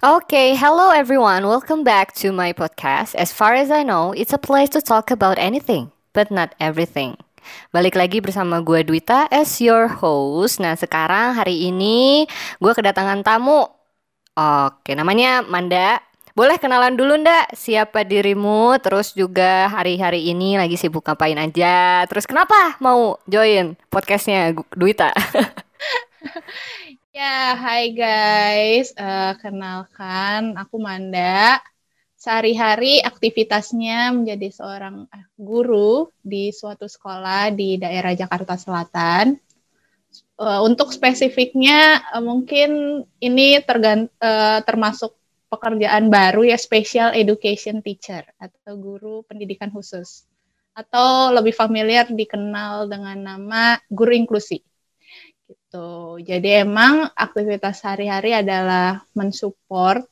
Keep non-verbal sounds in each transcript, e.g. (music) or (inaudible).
Okay, hello everyone. Welcome back to my podcast. As far as I know, it's a place to talk about anything, but not everything. Balik lagi bersama gue Dwita as your host. Nah, sekarang hari ini gue kedatangan tamu. Oke, namanya Manda. Boleh kenalan dulu ndak siapa dirimu Terus juga hari-hari ini lagi sibuk ngapain aja Terus kenapa mau join podcastnya Duita (laughs) Ya, hai guys. Uh, kenalkan, aku Manda. Sehari-hari aktivitasnya menjadi seorang eh, guru di suatu sekolah di daerah Jakarta Selatan. Uh, untuk spesifiknya, uh, mungkin ini tergant uh, termasuk pekerjaan baru ya, special education teacher atau guru pendidikan khusus. Atau lebih familiar dikenal dengan nama guru inklusi gitu. Jadi emang aktivitas sehari-hari adalah mensupport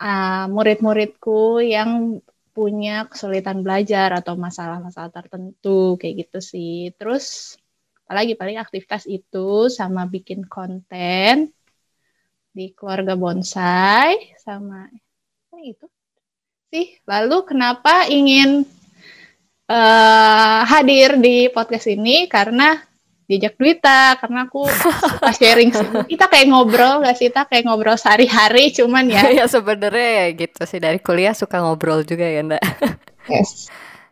uh, murid-muridku yang punya kesulitan belajar atau masalah-masalah tertentu kayak gitu sih. Terus apalagi paling aktivitas itu sama bikin konten di keluarga bonsai sama oh itu sih. Lalu kenapa ingin uh, hadir di podcast ini karena diajak Duita karena aku (laughs) suka sharing kita kayak ngobrol gak sih kita kayak ngobrol sehari-hari cuman ya. (laughs) Ya sebenarnya ya gitu sih. Dari kuliah suka ngobrol juga ya ndak (laughs) yes.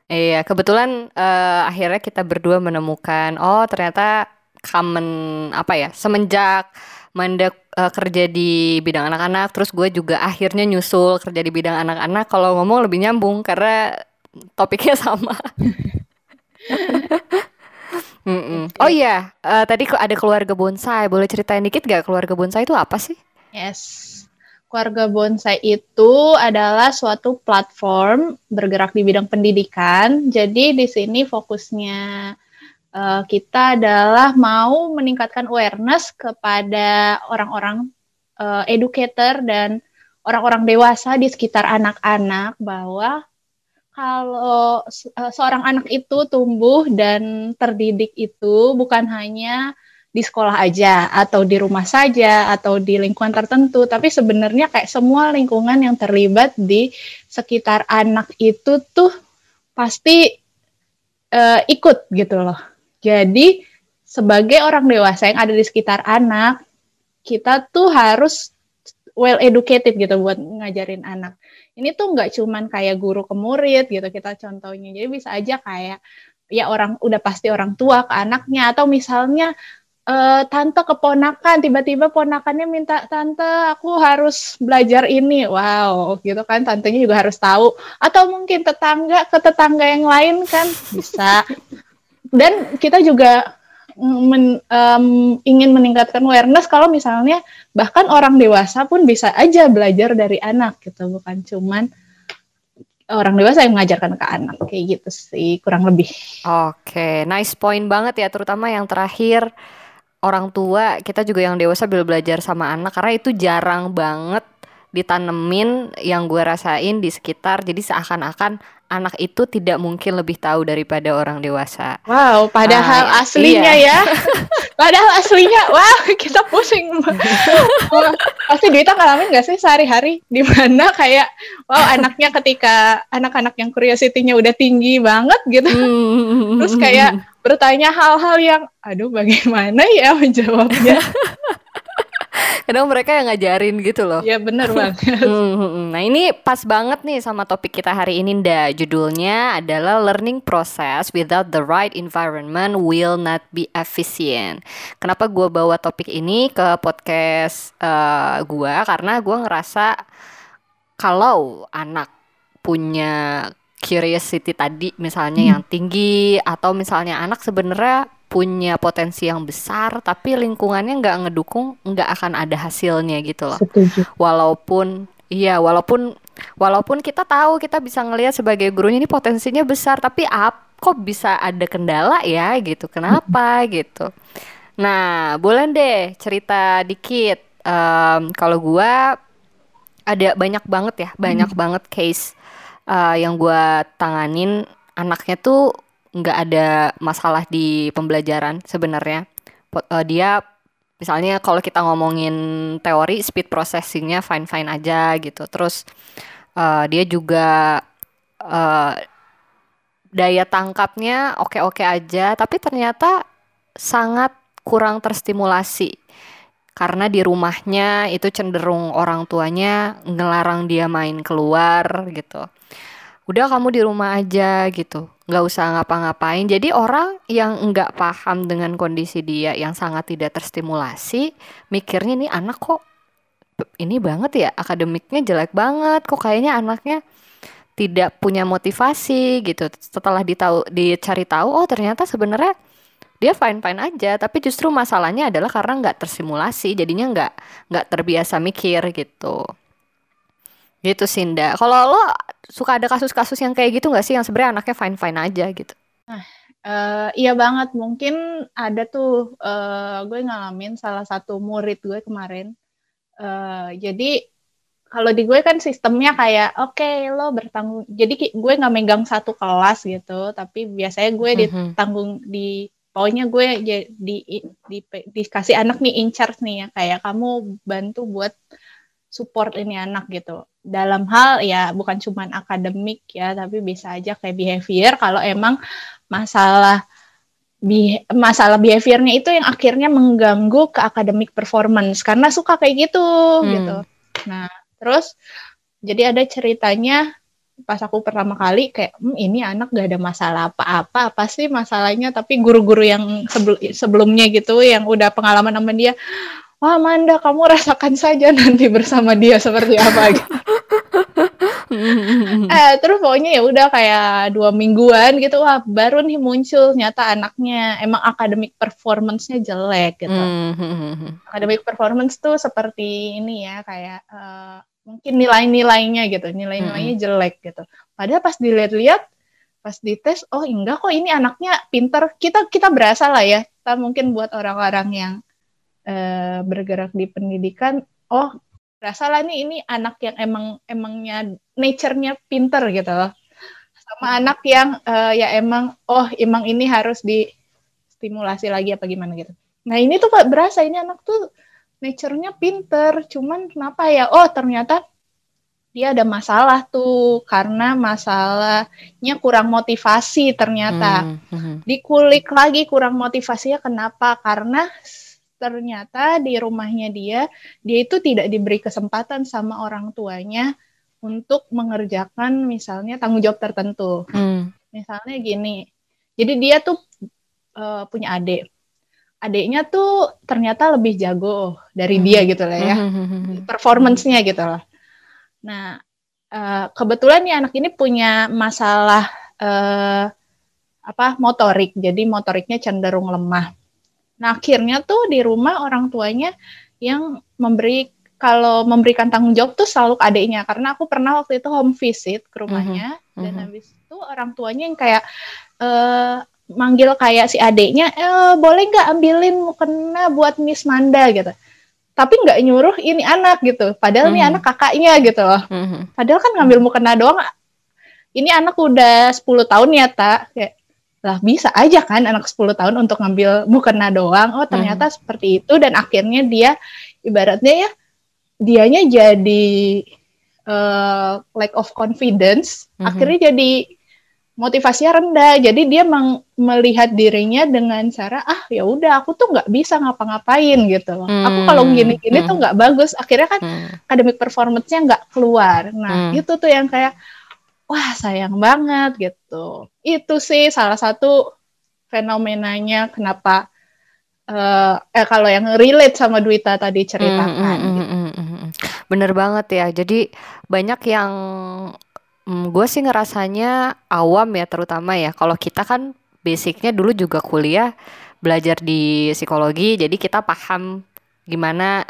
Iya kebetulan uh, akhirnya kita berdua menemukan oh ternyata common apa ya semenjak Manda uh, kerja di bidang anak-anak terus gue juga akhirnya nyusul kerja di bidang anak-anak kalau ngomong lebih nyambung karena topiknya sama Mm -mm. Oh iya, uh, tadi ada keluarga bonsai. Boleh ceritain dikit gak keluarga bonsai itu apa sih? Yes, keluarga bonsai itu adalah suatu platform bergerak di bidang pendidikan. Jadi di sini fokusnya uh, kita adalah mau meningkatkan awareness kepada orang-orang uh, educator dan orang-orang dewasa di sekitar anak-anak bahwa kalau uh, seorang anak itu tumbuh dan terdidik itu bukan hanya di sekolah aja atau di rumah saja atau di lingkungan tertentu tapi sebenarnya kayak semua lingkungan yang terlibat di sekitar anak itu tuh pasti uh, ikut gitu loh. Jadi sebagai orang dewasa yang ada di sekitar anak kita tuh harus well educated gitu buat ngajarin anak ini tuh nggak cuman kayak guru ke murid gitu kita contohnya. Jadi bisa aja kayak ya orang udah pasti orang tua ke anaknya. Atau misalnya uh, tante keponakan tiba-tiba ponakannya minta tante aku harus belajar ini. Wow gitu kan. Tantenya juga harus tahu. Atau mungkin tetangga ke tetangga yang lain kan. Bisa. Dan kita juga men, um, ingin meningkatkan awareness kalau misalnya bahkan orang dewasa pun bisa aja belajar dari anak gitu bukan cuman orang dewasa yang mengajarkan ke anak kayak gitu sih kurang lebih. Oke, nice point banget ya terutama yang terakhir orang tua kita juga yang dewasa belajar sama anak karena itu jarang banget ditanemin yang gue rasain di sekitar jadi seakan-akan anak itu tidak mungkin lebih tahu daripada orang dewasa. Wow, padahal uh, aslinya iya. ya. (laughs) padahal aslinya, wah (laughs) kita pusing. Pasti Dita ngalamin gak sih sehari-hari di mana kayak, wow anaknya ketika anak-anak yang curiosity-nya udah tinggi banget gitu, hmm. terus kayak bertanya hal-hal yang, aduh bagaimana ya (laughs) menjawabnya. Kadang mereka yang ngajarin gitu loh. Ya bener banget. Hmm, hmm, hmm. nah ini pas banget nih sama topik kita hari ini nda. Judulnya adalah learning process without the right environment will not be efficient. Kenapa gue bawa topik ini ke podcast uh, eh, gue karena gue ngerasa kalau anak punya curiosity tadi misalnya hmm. yang tinggi atau misalnya anak sebenarnya punya potensi yang besar tapi lingkungannya nggak ngedukung nggak akan ada hasilnya gitu loh Setuju. walaupun iya walaupun walaupun kita tahu kita bisa ngelihat sebagai gurunya ini potensinya besar tapi ap kok bisa ada kendala ya gitu kenapa gitu nah boleh deh cerita dikit um, kalau gua ada banyak banget ya banyak hmm. banget case uh, yang gua tanganin anaknya tuh nggak ada masalah di pembelajaran sebenarnya. Uh, dia misalnya kalau kita ngomongin teori speed processingnya fine fine aja gitu. Terus uh, dia juga uh, daya tangkapnya oke oke aja tapi ternyata sangat kurang terstimulasi. Karena di rumahnya itu cenderung orang tuanya ngelarang dia main keluar gitu. Udah kamu di rumah aja gitu, nggak usah ngapa-ngapain. Jadi orang yang nggak paham dengan kondisi dia yang sangat tidak terstimulasi, mikirnya nih anak kok ini banget ya akademiknya jelek banget, kok kayaknya anaknya tidak punya motivasi gitu. Setelah ditahu dicari tahu, oh ternyata sebenarnya dia fine fine aja tapi justru masalahnya adalah karena nggak tersimulasi jadinya nggak nggak terbiasa mikir gitu gitu Sinda kalau lo suka ada kasus-kasus yang kayak gitu nggak sih? Yang sebenarnya anaknya fine fine aja gitu. Nah uh, iya banget. Mungkin ada tuh uh, gue ngalamin salah satu murid gue kemarin. Uh, jadi kalau di gue kan sistemnya kayak oke okay, lo bertanggung jadi gue nggak megang satu kelas gitu tapi biasanya gue mm -hmm. ditanggung di pokoknya gue jadi di, di, dikasih anak nih in charge nih ya kayak kamu bantu buat support ini anak gitu dalam hal ya bukan cuma akademik ya tapi bisa aja kayak behavior. Kalau emang masalah bi masalah behaviornya itu yang akhirnya mengganggu ke akademik performance. Karena suka kayak gitu hmm. gitu. Nah terus jadi ada ceritanya pas aku pertama kali kayak hm, ini anak gak ada masalah apa-apa apa sih masalahnya? Tapi guru-guru yang sebel sebelumnya gitu yang udah pengalaman sama dia wah Manda kamu rasakan saja nanti bersama dia seperti apa. gitu (laughs) (laughs) eh terus pokoknya ya udah kayak dua mingguan gitu wah baru nih muncul nyata anaknya. Emang akademik performance-nya jelek gitu. Mm-hmm. (laughs) akademik performance tuh seperti ini ya kayak uh, mungkin nilai-nilainya gitu. Nilai-nilainya hmm. jelek gitu. Padahal pas dilihat-lihat pas dites oh enggak kok ini anaknya pinter. Kita kita berasa lah ya. Kita mungkin buat orang-orang yang uh, bergerak di pendidikan oh berasa lah nih ini anak yang emang emangnya nature-nya pinter gitu loh sama anak yang uh, ya emang oh emang ini harus di stimulasi lagi apa gimana gitu nah ini tuh pak berasa ini anak tuh nature-nya pinter, cuman kenapa ya? Oh, ternyata dia ada masalah tuh karena masalahnya kurang motivasi ternyata. Hmm, hmm. Dikulik lagi kurang motivasinya kenapa? Karena ternyata di rumahnya dia dia itu tidak diberi kesempatan sama orang tuanya untuk mengerjakan misalnya tanggung jawab tertentu. Hmm. Misalnya gini. Jadi dia tuh uh, punya adik adiknya tuh ternyata lebih jago dari hmm. dia gitu lah ya hmm, hmm, performancenya gitu lah nah uh, kebetulan nih anak ini punya masalah uh, apa motorik jadi motoriknya cenderung lemah nah akhirnya tuh di rumah orang tuanya yang memberi kalau memberikan tanggung jawab tuh selalu adiknya karena aku pernah waktu itu home visit ke rumahnya mm -hmm. dan habis itu orang tuanya yang kayak uh, manggil kayak si adiknya, e, boleh nggak ambilin mukena buat Miss Manda gitu. Tapi nggak nyuruh ini anak gitu. Padahal mm -hmm. ini anak kakaknya gitu loh. Mm -hmm. Padahal kan ngambil mukena doang. Ini anak udah 10 tahun ya, tak kayak lah bisa aja kan anak 10 tahun untuk ngambil mukena doang. Oh, ternyata mm -hmm. seperti itu dan akhirnya dia ibaratnya ya dianya jadi uh, lack of confidence, mm -hmm. akhirnya jadi motivasinya rendah jadi dia meng melihat dirinya dengan cara ah ya udah aku tuh nggak bisa ngapa-ngapain gitu hmm. aku kalau gini-gini hmm. tuh nggak bagus akhirnya kan hmm. academic performance-nya nggak keluar nah hmm. itu tuh yang kayak wah sayang banget gitu itu sih salah satu fenomenanya kenapa uh, eh kalau yang relate sama Duita tadi ceritakan hmm, gitu. hmm, hmm, hmm, bener banget ya jadi banyak yang Hmm, gue sih ngerasanya awam ya terutama ya. Kalau kita kan basicnya dulu juga kuliah belajar di psikologi, jadi kita paham gimana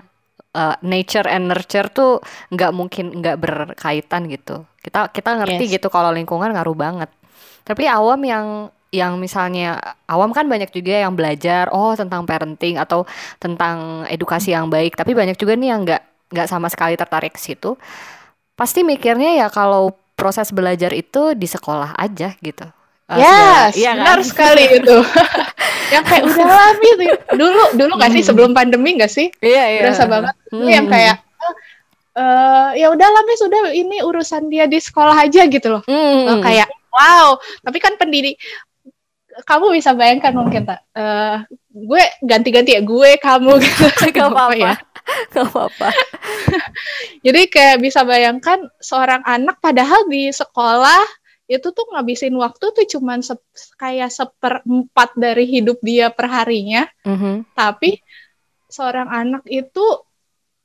uh, nature and nurture tuh nggak mungkin nggak berkaitan gitu. Kita kita ngerti yes. gitu kalau lingkungan ngaruh banget. Tapi awam yang yang misalnya awam kan banyak juga yang belajar oh tentang parenting atau tentang edukasi yang baik. Tapi banyak juga nih yang nggak nggak sama sekali tertarik ke situ. Pasti mikirnya ya kalau proses belajar itu di sekolah aja gitu. Uh, yes, iya benar kan? sekali itu. (laughs) yang kayak udah lah gitu dulu dulu nggak sih sebelum pandemi nggak sih Iya, iya. berasa banget Hmm. yang kayak eh ya udahlah mis udah ini urusan dia di sekolah aja gitu loh Hmm. Loh, kayak wow tapi kan pendidik kamu bisa bayangkan mungkin tak Eh, gue ganti-ganti ya gue kamu (laughs) gitu Gak apa-apa. ya (laughs) Gak apa-apa. jadi kayak bisa bayangkan seorang anak padahal di sekolah itu tuh ngabisin waktu tuh cuman sep- kayak seperempat dari hidup dia per harinya Mhm. tapi seorang anak itu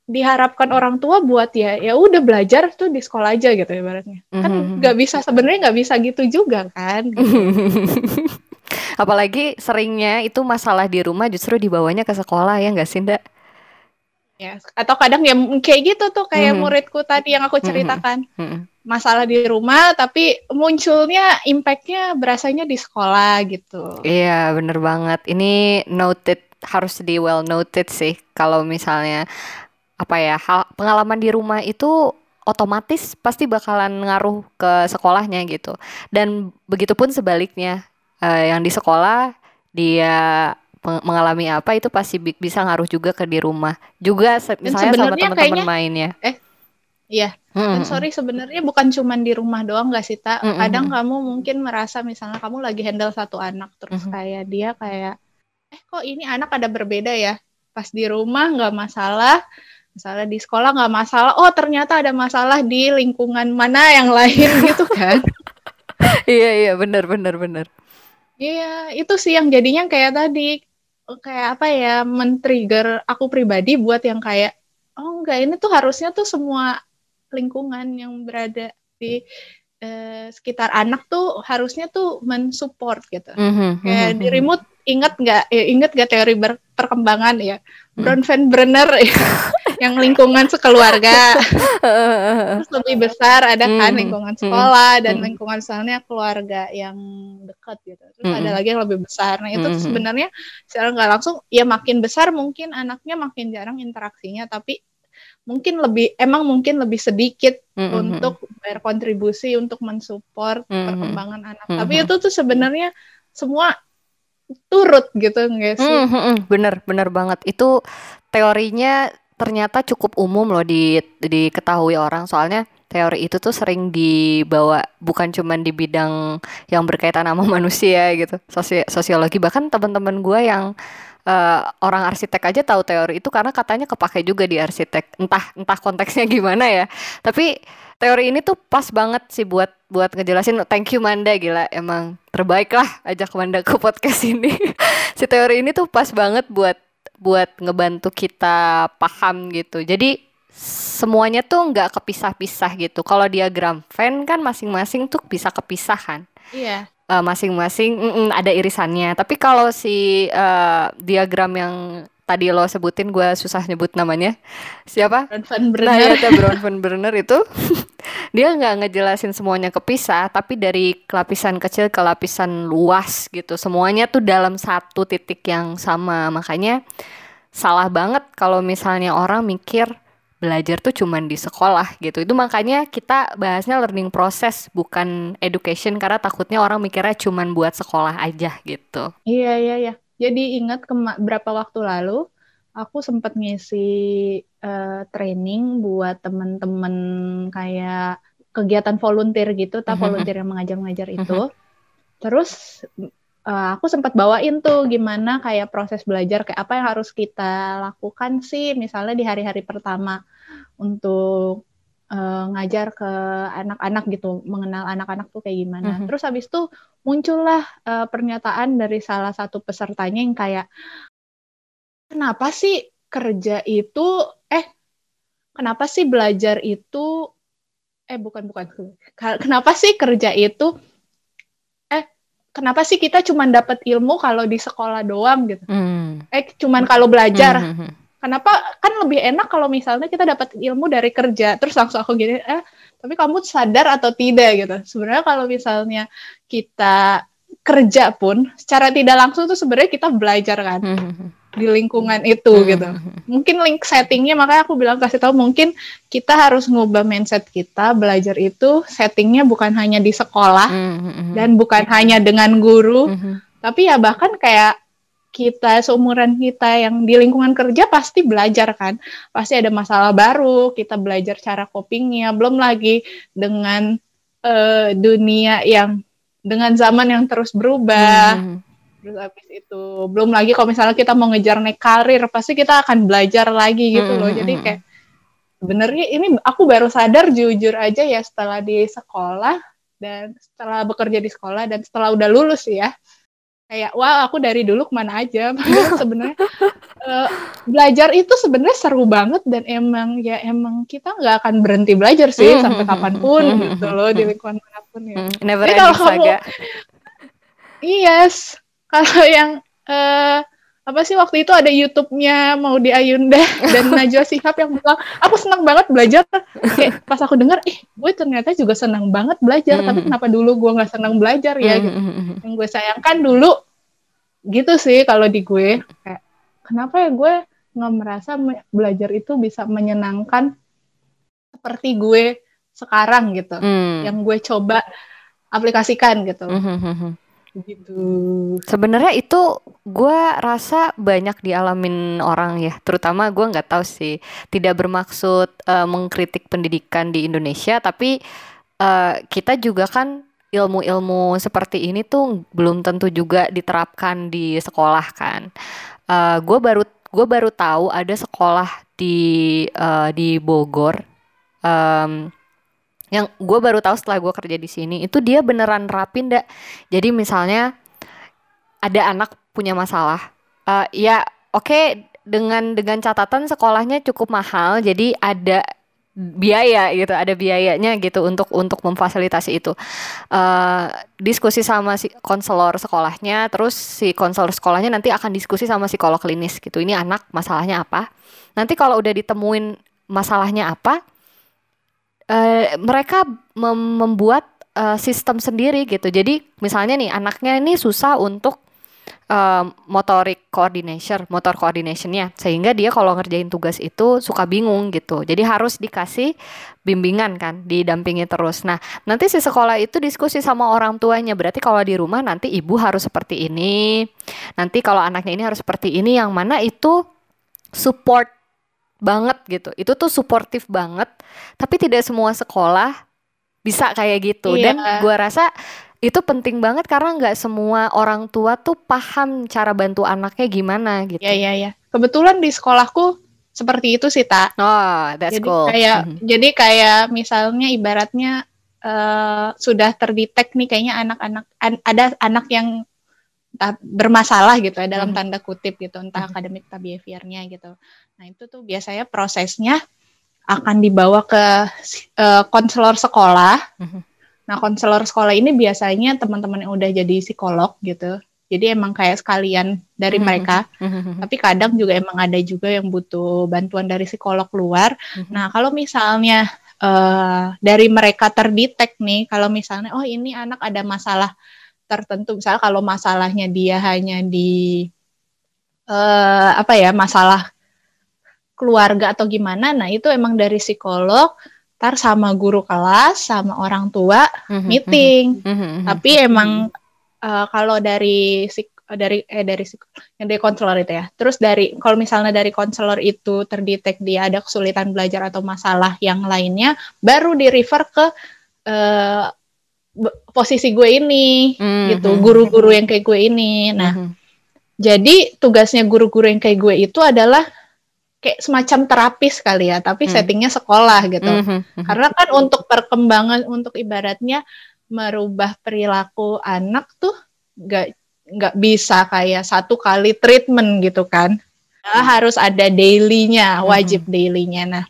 diharapkan orang tua buat ya ya udah belajar tuh di sekolah aja gitu ibaratnya kan Mhm. nggak bisa sebenarnya nggak bisa gitu juga kan (laughs) Apalagi seringnya itu masalah di rumah justru dibawanya ke sekolah ya nggak sih, Nda? Ya atau kadang ya kayak gitu tuh kayak Mhm. muridku tadi yang aku Mhm. ceritakan Mm-mm. masalah di rumah tapi munculnya impactnya berasanya di sekolah gitu Iya, bener banget. Ini noted harus di well noted sih. Kalau misalnya apa ya hal pengalaman di rumah itu otomatis pasti bakalan ngaruh ke sekolahnya gitu. Dan begitupun sebaliknya, eh, yang di sekolah dia mengalami apa itu pasti bi- bisa ngaruh juga ke di rumah. Juga misalnya sama teman-teman mainnya. iya Dan Mm-mm. sorry sebenarnya bukan cuman di rumah doang gak sih tak? Mm-mm. Kadang kamu mungkin merasa misalnya kamu lagi handle satu anak terus Mhm. kayak dia kayak eh kok ini anak ada berbeda ya? Pas di rumah nggak masalah, misalnya di sekolah nggak masalah. Oh ternyata ada masalah di lingkungan mana yang lain (laughs) gitu kan? Iya iya bener bener bener. Iya itu sih yang jadinya kayak tadi kayak apa ya men-trigger aku pribadi buat yang kayak oh enggak ini tuh harusnya tuh semua lingkungan yang berada di eh, sekitar anak tuh harusnya tuh mensupport gitu. Mhm, Kayak mhm, di mhm. remote inget nggak? Eh, inget gak teori ber- perkembangan ya? Hmm. Bronfenbrenner ya, (laughs) yang lingkungan sekeluarga. (laughs) Terus lebih besar ada kan Hmm, lingkungan hmm, sekolah dan hmm. lingkungan misalnya keluarga yang dekat gitu. Terus Hmm. ada lagi yang lebih besar. Nah itu Hmm. sebenarnya secara nggak langsung ya makin besar mungkin anaknya makin jarang interaksinya, tapi mungkin lebih emang mungkin lebih sedikit Mhm, untuk berkontribusi untuk mensupport Mhm. perkembangan anak. Mhm. Tapi itu tuh sebenarnya semua turut gitu nggak sih? Hmm, hmm, hmm, bener bener banget itu teorinya ternyata cukup umum loh di diketahui orang. Soalnya teori itu tuh sering dibawa bukan cuman di bidang yang berkaitan sama (laughs) manusia gitu sosi- sosiologi. Bahkan teman-teman gue yang eh, orang arsitek aja tahu teori itu karena katanya kepake juga di arsitek. Entah entah konteksnya gimana ya. Tapi teori ini tuh pas banget sih buat buat ngejelasin. Thank you Manda. Gila emang terbaik lah ajak Manda ke (laughs) podcast ini. Si teori ini tuh pas banget buat buat ngebantu kita paham gitu. Jadi semuanya tuh nggak kepisah-pisah gitu. Kalau diagram Venn kan masing-masing tuh bisa kepisah kan? Iya. Eh, masing-masing mm-mm, ada irisannya. Tapi kalau si eh, diagram yang tadi lo sebutin gue susah nyebut namanya siapa Nah, Bronfenbrenner. ya Bronfenbrenner itu (laughs) dia nggak ngejelasin semuanya kepisah, tapi dari lapisan kecil ke lapisan luas gitu. Semuanya tuh dalam satu titik yang sama. Makanya salah banget kalau misalnya orang mikir belajar tuh cuman di sekolah gitu. Itu makanya kita bahasnya learning process bukan education karena takutnya orang mikirnya cuman buat sekolah aja gitu. Iya, iya, iya. Jadi ingat berapa waktu lalu aku sempat ngisi eh, training buat temen-temen kayak kegiatan volunteer gitu, tak (laughs) volunteer yang mengajar-mengajar (laughs) itu. Terus eh, aku sempat bawain tuh gimana kayak proses belajar kayak apa yang harus kita lakukan sih, misalnya di hari-hari pertama untuk eh, ngajar ke anak-anak gitu, mengenal anak-anak tuh kayak gimana. Mhm. Terus habis itu muncullah eh, pernyataan dari salah satu pesertanya yang kayak kenapa sih kerja itu eh kenapa sih belajar itu eh bukan bukan Ka- (laughs) kenapa sih kerja itu eh kenapa sih kita cuma dapat ilmu kalau di sekolah doang gitu Hmm. eh cuman kalau belajar Hmm, hmm, hmm. Kenapa? Kan lebih enak kalau misalnya kita dapat ilmu dari kerja. Terus langsung aku gini eh tapi kamu sadar atau tidak? Gitu. Sebenarnya kalau misalnya kita kerja pun secara tidak langsung tuh sebenarnya kita belajar kan Hmm, hmm, hmm. di lingkungan itu gitu. mungkin link settingnya makanya aku bilang kasih tahu mungkin kita harus ngubah mindset kita belajar itu settingnya bukan hanya di sekolah dan bukan hanya dengan guru tapi ya bahkan kayak kita seumuran kita yang di lingkungan kerja pasti belajar kan. Pasti ada masalah baru kita belajar cara copingnya. Belum lagi dengan uh, dunia yang dengan zaman yang terus berubah. Hmm. terus habis itu belum lagi kalau misalnya kita mau ngejar naik karir pasti kita akan belajar lagi gitu loh. Hmm. jadi kayak sebenarnya ini aku baru sadar jujur aja ya setelah di sekolah dan setelah bekerja di sekolah dan setelah udah lulus ya kayak wah aku dari dulu ke mana aja (laughs) sebenarnya uh, belajar itu sebenarnya seru banget dan emang ya emang kita nggak akan berhenti belajar sih mm-hmm. sampai kapan pun gitu loh di lingkungan mana pun ya. Mm, never Jadi kalau kamu, (laughs) yes kalau yang uh, apa sih waktu itu ada YouTube-nya mau di Ayunda (laughs) dan Najwa Sihab yang bilang aku senang banget belajar. Kayak pas aku dengar eh gue ternyata juga senang banget belajar mm. tapi kenapa dulu gue nggak senang belajar ya? Mm. gitu. yang gue sayangkan dulu gitu sih kalau di gue. Kayak kenapa ya gue nggak merasa belajar itu bisa menyenangkan seperti gue sekarang? Gitu. Mm. yang gue coba aplikasikan gitu. Mm -hmm gitu. Sebenarnya itu gue rasa banyak dialamin orang ya, terutama gue nggak tahu sih, tidak bermaksud uh, mengkritik pendidikan di Indonesia, tapi uh, kita juga kan ilmu-ilmu seperti ini tuh belum tentu juga diterapkan di sekolah kan. Uh, eh, gue baru gue baru tahu ada sekolah di uh, di Bogor. Um, yang gue baru tahu setelah gue kerja di sini itu dia beneran rapin dak. Jadi misalnya ada anak punya masalah uh, ya oke okay, dengan dengan catatan sekolahnya cukup mahal jadi ada biaya gitu ada biayanya gitu untuk untuk memfasilitasi itu. Uh, diskusi sama si konselor sekolahnya terus si konselor sekolahnya nanti akan diskusi sama psikolog klinis gitu ini anak masalahnya apa? Nanti kalau udah ditemuin masalahnya apa uh, mereka mem membuat uh, sistem sendiri gitu. Jadi misalnya nih anaknya ini susah untuk uh, motorik coordination, motor coordinationnya, sehingga dia kalau ngerjain tugas itu suka bingung gitu. Jadi harus dikasih bimbingan kan, didampingi terus. Nah nanti si sekolah itu diskusi sama orang tuanya. Berarti kalau di rumah nanti ibu harus seperti ini, nanti kalau anaknya ini harus seperti ini. Yang mana itu support banget gitu. Itu tuh suportif banget. Tapi tidak semua sekolah bisa kayak gitu. Iya. Dan gue rasa itu penting banget karena nggak semua orang tua tuh paham cara bantu anaknya gimana gitu. Iya iya iya. Kebetulan di sekolahku seperti itu sih tak. Oh, that's jadi cool. Kayak mm -hmm. jadi kayak misalnya ibaratnya uh, sudah terdetek nih kayaknya anak-anak an ada anak yang bermasalah gitu ya dalam hmm. tanda kutip gitu entah hmm. akademik atau behaviornya gitu. Nah itu tuh biasanya prosesnya akan dibawa ke uh, konselor sekolah. Hmm. Nah konselor sekolah ini biasanya teman-teman yang udah jadi psikolog gitu. Jadi emang kayak sekalian dari hmm. mereka. Hmm. Tapi kadang juga emang ada juga yang butuh bantuan dari psikolog luar. Hmm. Nah kalau misalnya uh, dari mereka terdetek nih, kalau misalnya oh ini anak ada masalah tertentu. Misalnya kalau masalahnya dia hanya di uh, apa ya masalah keluarga atau gimana nah itu emang dari psikolog tar sama guru kelas sama orang tua mm-hmm, meeting. mm-hmm, tapi emang uh, kalau dari dari eh dari yang dari konselor itu ya. Terus dari kalau misalnya dari konselor itu terdetek dia ada kesulitan belajar atau masalah yang lainnya baru di refer ke uh, posisi gue ini mm-hmm. gitu guru-guru yang kayak gue ini nah mm-hmm. jadi tugasnya guru-guru yang kayak gue itu adalah kayak semacam terapis kali ya tapi mm. settingnya sekolah gitu mm-hmm. karena kan untuk perkembangan untuk ibaratnya merubah perilaku anak tuh nggak nggak bisa kayak satu kali treatment gitu kan nah, harus ada dailynya wajib mm-hmm. dailynya nah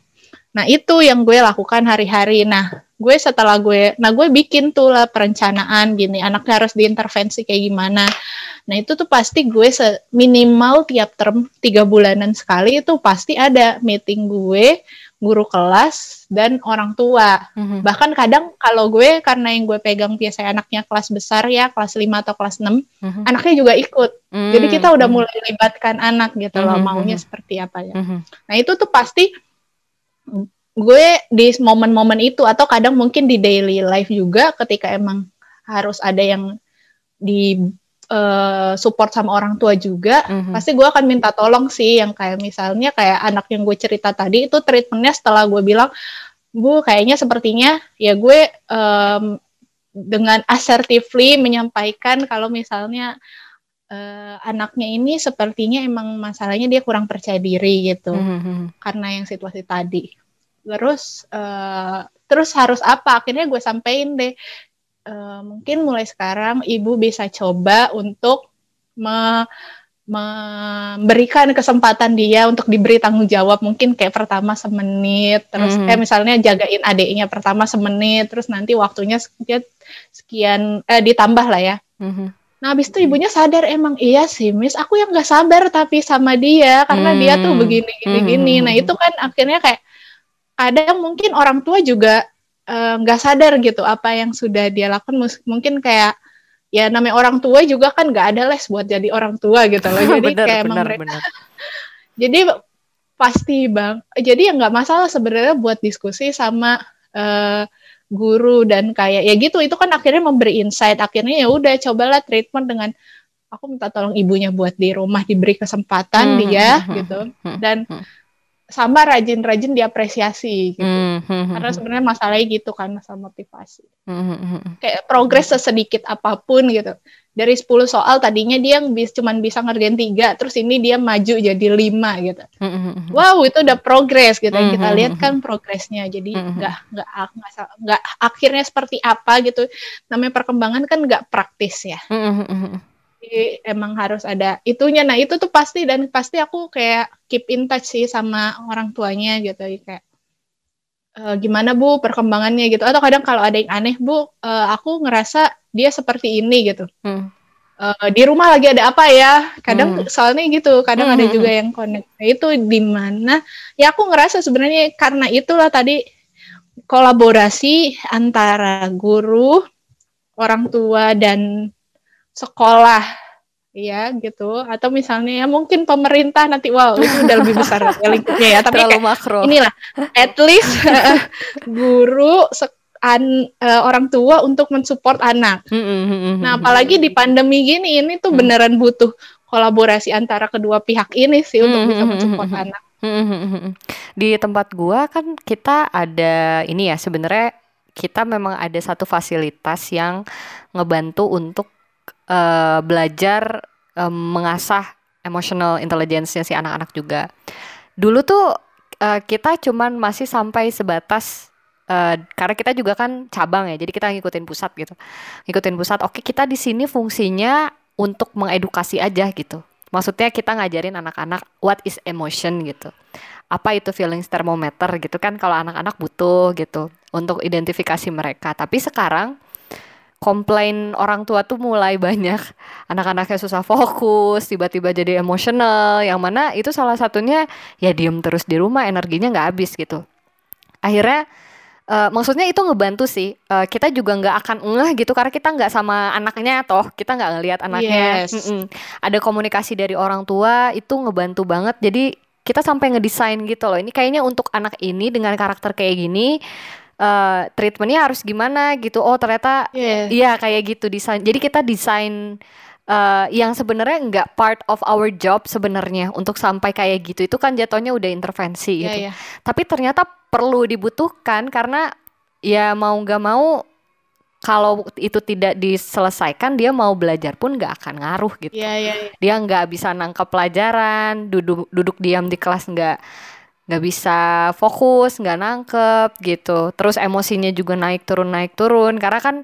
nah itu yang gue lakukan hari-hari nah gue setelah gue nah gue bikin tuh lah perencanaan gini anaknya harus diintervensi kayak gimana nah itu tuh pasti gue minimal tiap term tiga bulanan sekali itu pasti ada meeting gue guru kelas dan orang tua. Mm-hmm. Bahkan kadang kalau gue karena yang gue pegang biasanya anaknya kelas besar ya, kelas 5 atau kelas 6, mm-hmm. anaknya juga ikut. Mm-hmm. Jadi kita udah mulai libatkan anak gitu loh, maunya seperti apa ya. Mm-hmm. Nah, itu tuh pasti gue di momen-momen itu atau kadang mungkin di daily life juga ketika emang harus ada yang di uh, support sama orang tua juga, mm-hmm. pasti gue akan minta tolong sih yang kayak misalnya kayak anak yang gue cerita tadi itu treatmentnya setelah gue bilang, bu kayaknya sepertinya ya gue um, dengan assertively menyampaikan kalau misalnya uh, anaknya ini sepertinya emang masalahnya dia kurang percaya diri gitu. Mm-hmm. karena yang situasi tadi. Terus uh, terus harus apa? Akhirnya gue sampein deh. Uh, mungkin mulai sekarang ibu bisa coba untuk me memberikan kesempatan dia untuk diberi tanggung jawab. Mungkin kayak pertama semenit. Terus mm-hmm. kayak misalnya jagain adiknya pertama semenit. Terus nanti waktunya sekian, sekian eh, ditambah lah ya. Mm-hmm. Nah, habis itu ibunya sadar emang iya sih, Miss, aku yang nggak sabar tapi sama dia karena hmm. dia tuh begini gini hmm. gini. Nah, itu kan akhirnya kayak kadang mungkin orang tua juga eh, nggak uh, sadar gitu apa yang sudah dia lakukan mungkin kayak ya namanya orang tua juga kan nggak ada les buat jadi orang tua gitu loh. (laughs) Jadi bener, kayak bener, emang mereka bener. (laughs) jadi pasti bang. Jadi ya nggak masalah sebenarnya buat diskusi sama uh, guru dan kayak ya gitu. Itu kan akhirnya memberi insight. Akhirnya ya udah cobalah treatment dengan aku minta tolong ibunya buat di rumah diberi kesempatan hmm, dia hmm, hmm gitu. hmm, hmm, dan sama rajin-rajin diapresiasi gitu. Hmm, karena sebenarnya masalahnya gitu kan masalah motivasi. Hmm, kayak progres sesedikit apa pun gitu dari 10 soal tadinya dia bis, cuman bisa ngerjain tiga terus ini dia maju jadi lima gitu mm-hmm. wow itu udah progres gitu mm-hmm. kita lihat kan progresnya jadi nggak mm-hmm. nggak nggak akhirnya seperti apa gitu namanya perkembangan kan nggak praktis ya mm-hmm. jadi emang harus ada itunya nah itu tuh pasti dan pasti aku kayak keep in touch sih sama orang tuanya gitu kayak uh, gimana bu perkembangannya gitu atau kadang kalau ada yang aneh bu uh, aku ngerasa dia seperti ini gitu hmm. uh, di rumah lagi ada apa ya kadang hmm. soalnya gitu kadang hmm. ada juga yang connect nah, itu di mana ya aku ngerasa sebenarnya karena itulah tadi kolaborasi antara guru orang tua dan sekolah Iya gitu atau misalnya ya mungkin pemerintah nanti wow itu udah lebih besar (laughs) ya lingkupnya ya tapi kayak makro. inilah (laughs) at least guru an, uh, orang tua untuk mensupport anak. Mm -hmm. Nah apalagi di pandemi gini ini tuh beneran butuh kolaborasi antara kedua pihak ini sih untuk bisa mensupport anak. Di tempat gua kan kita ada ini ya sebenarnya kita memang ada satu fasilitas yang ngebantu untuk uh, belajar um, mengasah emotional intelligence-nya si anak-anak juga. Dulu tuh uh, kita cuman masih sampai sebatas uh, karena kita juga kan cabang ya, jadi kita ngikutin pusat gitu. Ngikutin pusat. Oke, kita di sini fungsinya untuk mengedukasi aja gitu. Maksudnya kita ngajarin anak-anak what is emotion gitu. Apa itu feelings thermometer gitu kan kalau anak-anak butuh gitu untuk identifikasi mereka. Tapi sekarang komplain orang tua tuh mulai banyak. Anak-anaknya susah fokus tiba-tiba jadi emosional. Yang mana itu salah satunya ya diem terus di rumah energinya nggak habis gitu. Akhirnya uh, maksudnya itu ngebantu sih. Uh, kita juga nggak akan ngeh gitu karena kita nggak sama anaknya toh. Kita nggak ngelihat anaknya. Yes. ada komunikasi dari orang tua itu ngebantu banget. Jadi kita sampai ngedesain gitu loh. Ini kayaknya untuk anak ini dengan karakter kayak gini uh, treatmentnya harus gimana gitu oh ternyata iya yeah. kayak gitu desain jadi kita desain uh, yang sebenarnya nggak part of our job sebenarnya untuk sampai kayak gitu itu kan jatuhnya udah intervensi yeah, gitu yeah. tapi ternyata perlu dibutuhkan karena ya mau nggak mau kalau itu tidak diselesaikan dia mau belajar pun nggak akan ngaruh gitu yeah, yeah, yeah. dia nggak bisa nangkep pelajaran duduk duduk diam di kelas nggak nggak bisa fokus nggak nangkep gitu. Terus emosinya juga naik turun naik turun. Karena kan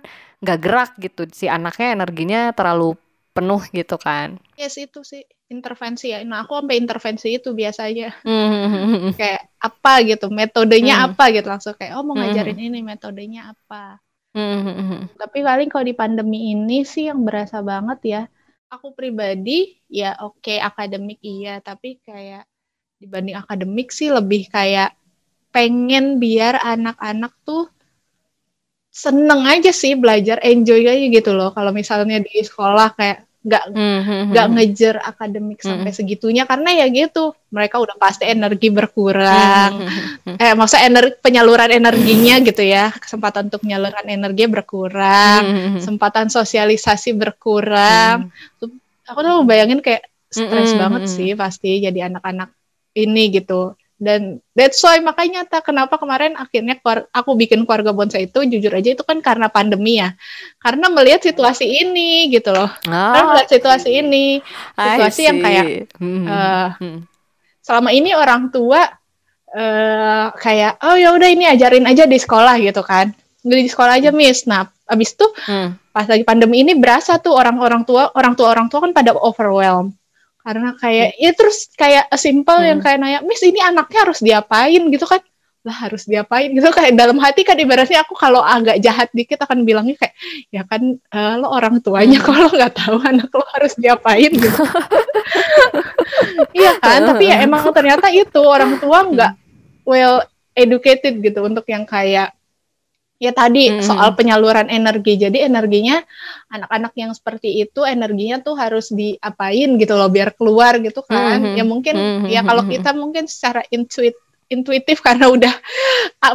nggak gerak gitu. Si anaknya energinya terlalu penuh gitu kan. Yes itu sih. Intervensi ya. Nah aku sampai intervensi itu biasanya. Mm-hmm. (laughs) kayak apa gitu. Metodenya mm. apa gitu. Langsung kayak oh mau ngajarin mm-hmm. ini metodenya apa? Mm-hmm. tapi paling kalau di pandemi ini sih yang berasa banget ya. Aku pribadi ya oke okay, akademik iya. Tapi kayak dibanding akademik sih lebih kayak pengen biar anak-anak tuh seneng aja sih belajar enjoy aja gitu loh. Kalau misalnya di sekolah kayak nggak nggak ngejar akademik sampai segitunya karena ya gitu mereka udah pasti energi berkurang. Eh maksudnya energi penyaluran energinya gitu ya. Kesempatan untuk penyaluran energi berkurang. Kesempatan sosialisasi berkurang. Aku tuh bayangin kayak stres banget sih pasti jadi anak-anak ini gitu. Dan that's why makanya tak kenapa kemarin akhirnya aku bikin keluarga bonsai itu jujur aja itu kan karena pandemi ya. Karena melihat situasi ini gitu loh. Oh. karena melihat situasi ini situasi yang kayak uh, selama ini orang tua uh, kayak oh ya udah ini ajarin aja di sekolah gitu kan. Di sekolah aja miss. Nah abis itu hmm. pas lagi pandemi ini berasa tuh orang-orang tua orang tua orang tua kan pada overwhelm karena kayak ya terus kayak simple hmm. yang kayak nanya Miss ini anaknya harus diapain? gitu kan. Lah harus diapain? gitu kayak dalam hati kan ibaratnya aku kalau agak jahat dikit akan bilangnya kayak ya kan uh, lo orang tuanya hmm. kalau nggak tahu anak lo harus diapain? gitu. Iya kan tapi ya (laughs) emang ternyata itu orang tua nggak well educated gitu untuk yang kayak ya tadi hmm. soal penyaluran energi. Jadi energinya anak-anak yang seperti itu energinya tuh harus diapain gitu loh biar keluar gitu kan. Hmm. Ya mungkin hmm. ya kalau kita mungkin secara intuit intuitif (laughs) karena udah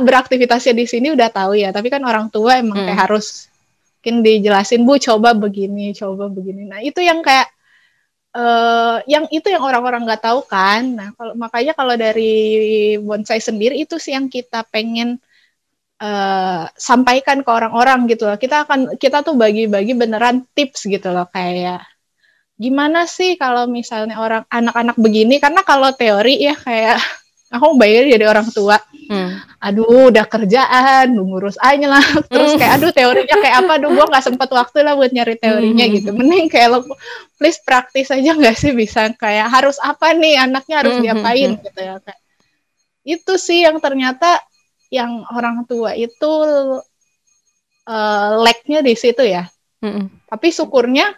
beraktivitasnya di sini udah tahu ya. Tapi kan orang tua emang hmm. kayak harus mungkin dijelasin Bu coba begini, coba begini. Nah, itu yang kayak uh, yang itu yang orang-orang nggak tahu kan. Nah, kalau makanya kalau dari bonsai sendiri itu sih yang kita pengen uh, sampaikan ke orang-orang gitu loh. Kita akan kita tuh bagi-bagi beneran tips gitu loh kayak gimana sih kalau misalnya orang anak-anak begini karena kalau teori ya kayak (laughs) aku bayar jadi orang tua. Hmm. Aduh, udah kerjaan, ngurus aja lah. (laughs) Terus kayak aduh teorinya kayak apa? Aduh, gua nggak sempet waktu lah buat nyari teorinya hmm. gitu. Mending kayak lo please praktis aja nggak sih bisa kayak harus apa nih anaknya harus hmm. diapain gitu ya kayak. Itu sih yang ternyata yang orang tua itu uh, lag-nya di situ ya. Mm-mm. Tapi syukurnya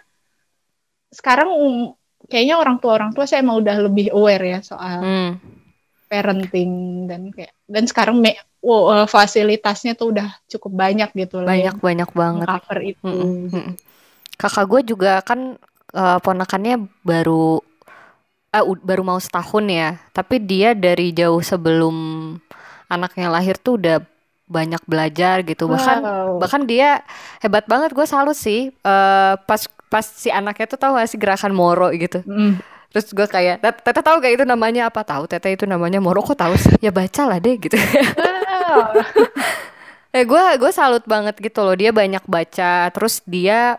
sekarang um, kayaknya orang tua orang tua saya mau udah lebih aware ya soal mm. parenting dan kayak dan sekarang me, wow, eh, fasilitasnya tuh udah cukup banyak gitu loh. Banyak banyak banget. Cover itu. Mm-mm. Kakak gue juga kan uh, ponakannya baru uh, baru mau setahun ya, tapi dia dari jauh sebelum anaknya lahir tuh udah banyak belajar gitu. Bahkan wow. bahkan dia hebat banget gue salut sih. Uh, pas pas si anaknya tuh tahu gak sih gerakan moro gitu? Mm. terus gue kayak tete tahu gak itu namanya apa? Tahu tete itu namanya moro. Kok tahu sih? Ya baca lah deh gitu. Wow. (laughs) eh gue gue salut banget gitu loh. Dia banyak baca terus dia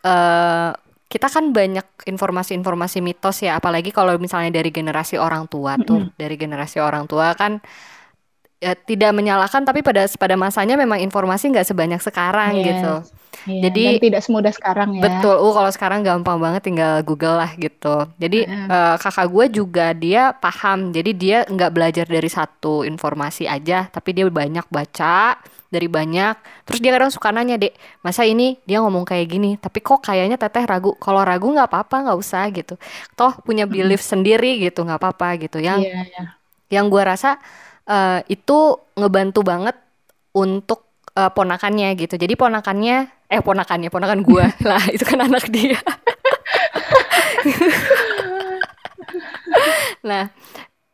uh, kita kan banyak informasi-informasi mitos ya. Apalagi kalau misalnya dari generasi orang tua tuh. Mm -hmm. dari generasi orang tua kan ya tidak menyalahkan tapi pada pada masanya memang informasi nggak sebanyak sekarang yes. gitu. Iya, Jadi dan tidak semudah sekarang ya. Betul. Uh kalau sekarang gampang banget tinggal Google lah gitu. Jadi uh. Uh, kakak gue juga dia paham. Jadi dia nggak belajar dari satu informasi aja, tapi dia banyak baca dari banyak. Terus dia kadang suka nanya, "Dek, masa ini dia ngomong kayak gini, tapi kok kayaknya teteh ragu." Kalau ragu nggak apa-apa, nggak usah gitu. Toh punya belief hmm. sendiri gitu, nggak apa-apa gitu. Yang yeah, yeah. yang gue rasa uh, itu ngebantu banget untuk uh, ponakannya gitu. Jadi ponakannya eh ponakannya ponakan gue (laughs) lah itu kan anak dia. (laughs) nah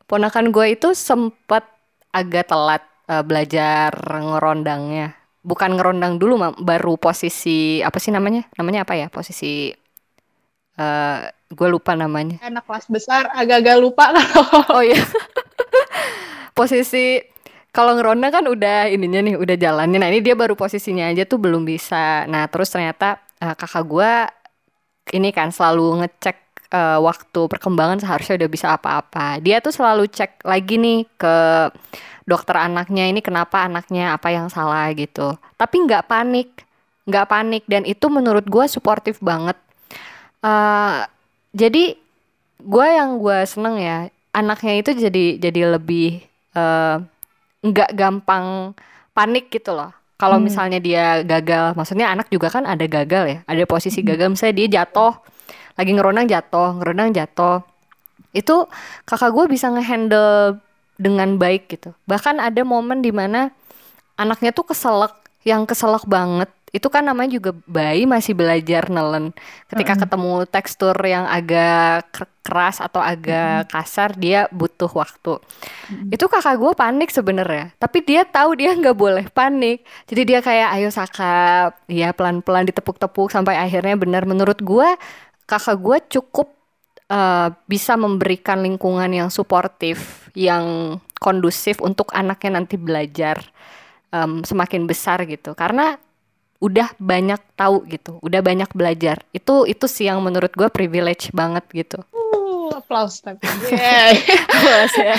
ponakan gue itu sempat agak telat uh, belajar ngerondangnya. Bukan ngerondang dulu, baru posisi apa sih namanya? Namanya apa ya? Posisi uh, gue lupa namanya. Anak kelas besar agak-agak lupa oh iya (laughs) posisi kalau ngeronda kan udah ininya nih udah jalannya. Nah ini dia baru posisinya aja tuh belum bisa. Nah terus ternyata uh, kakak gue ini kan selalu ngecek uh, waktu perkembangan seharusnya udah bisa apa-apa. Dia tuh selalu cek lagi nih ke dokter anaknya ini kenapa anaknya apa yang salah gitu. Tapi nggak panik nggak panik. Dan itu menurut gue suportif banget. Uh, jadi gue yang gue seneng ya anaknya itu jadi jadi lebih nggak uh, gampang panik gitu loh kalau hmm. misalnya dia gagal maksudnya anak juga kan ada gagal ya ada posisi hmm. gagal misalnya dia jatuh lagi ngeronang jatuh ngeronang jatuh itu kakak gue bisa ngehandle dengan baik gitu bahkan ada momen di mana anaknya tuh keselak yang keselak banget itu kan namanya juga bayi masih belajar nelen. Ketika Mm-mm. ketemu tekstur yang agak ker- keras atau agak kasar, dia butuh waktu. Mm-mm. Itu kakak gue panik sebenarnya, tapi dia tahu dia nggak boleh panik. Jadi dia kayak ayo sakap, ya pelan-pelan ditepuk-tepuk sampai akhirnya benar. Menurut gue kakak gue cukup eh, bisa memberikan lingkungan yang suportif, yang kondusif untuk anaknya nanti belajar em, semakin besar gitu. Karena udah banyak tahu gitu, udah banyak belajar. Itu itu sih yang menurut gue privilege banget gitu. Uh, applause tapi. (laughs) Yeah. Ya.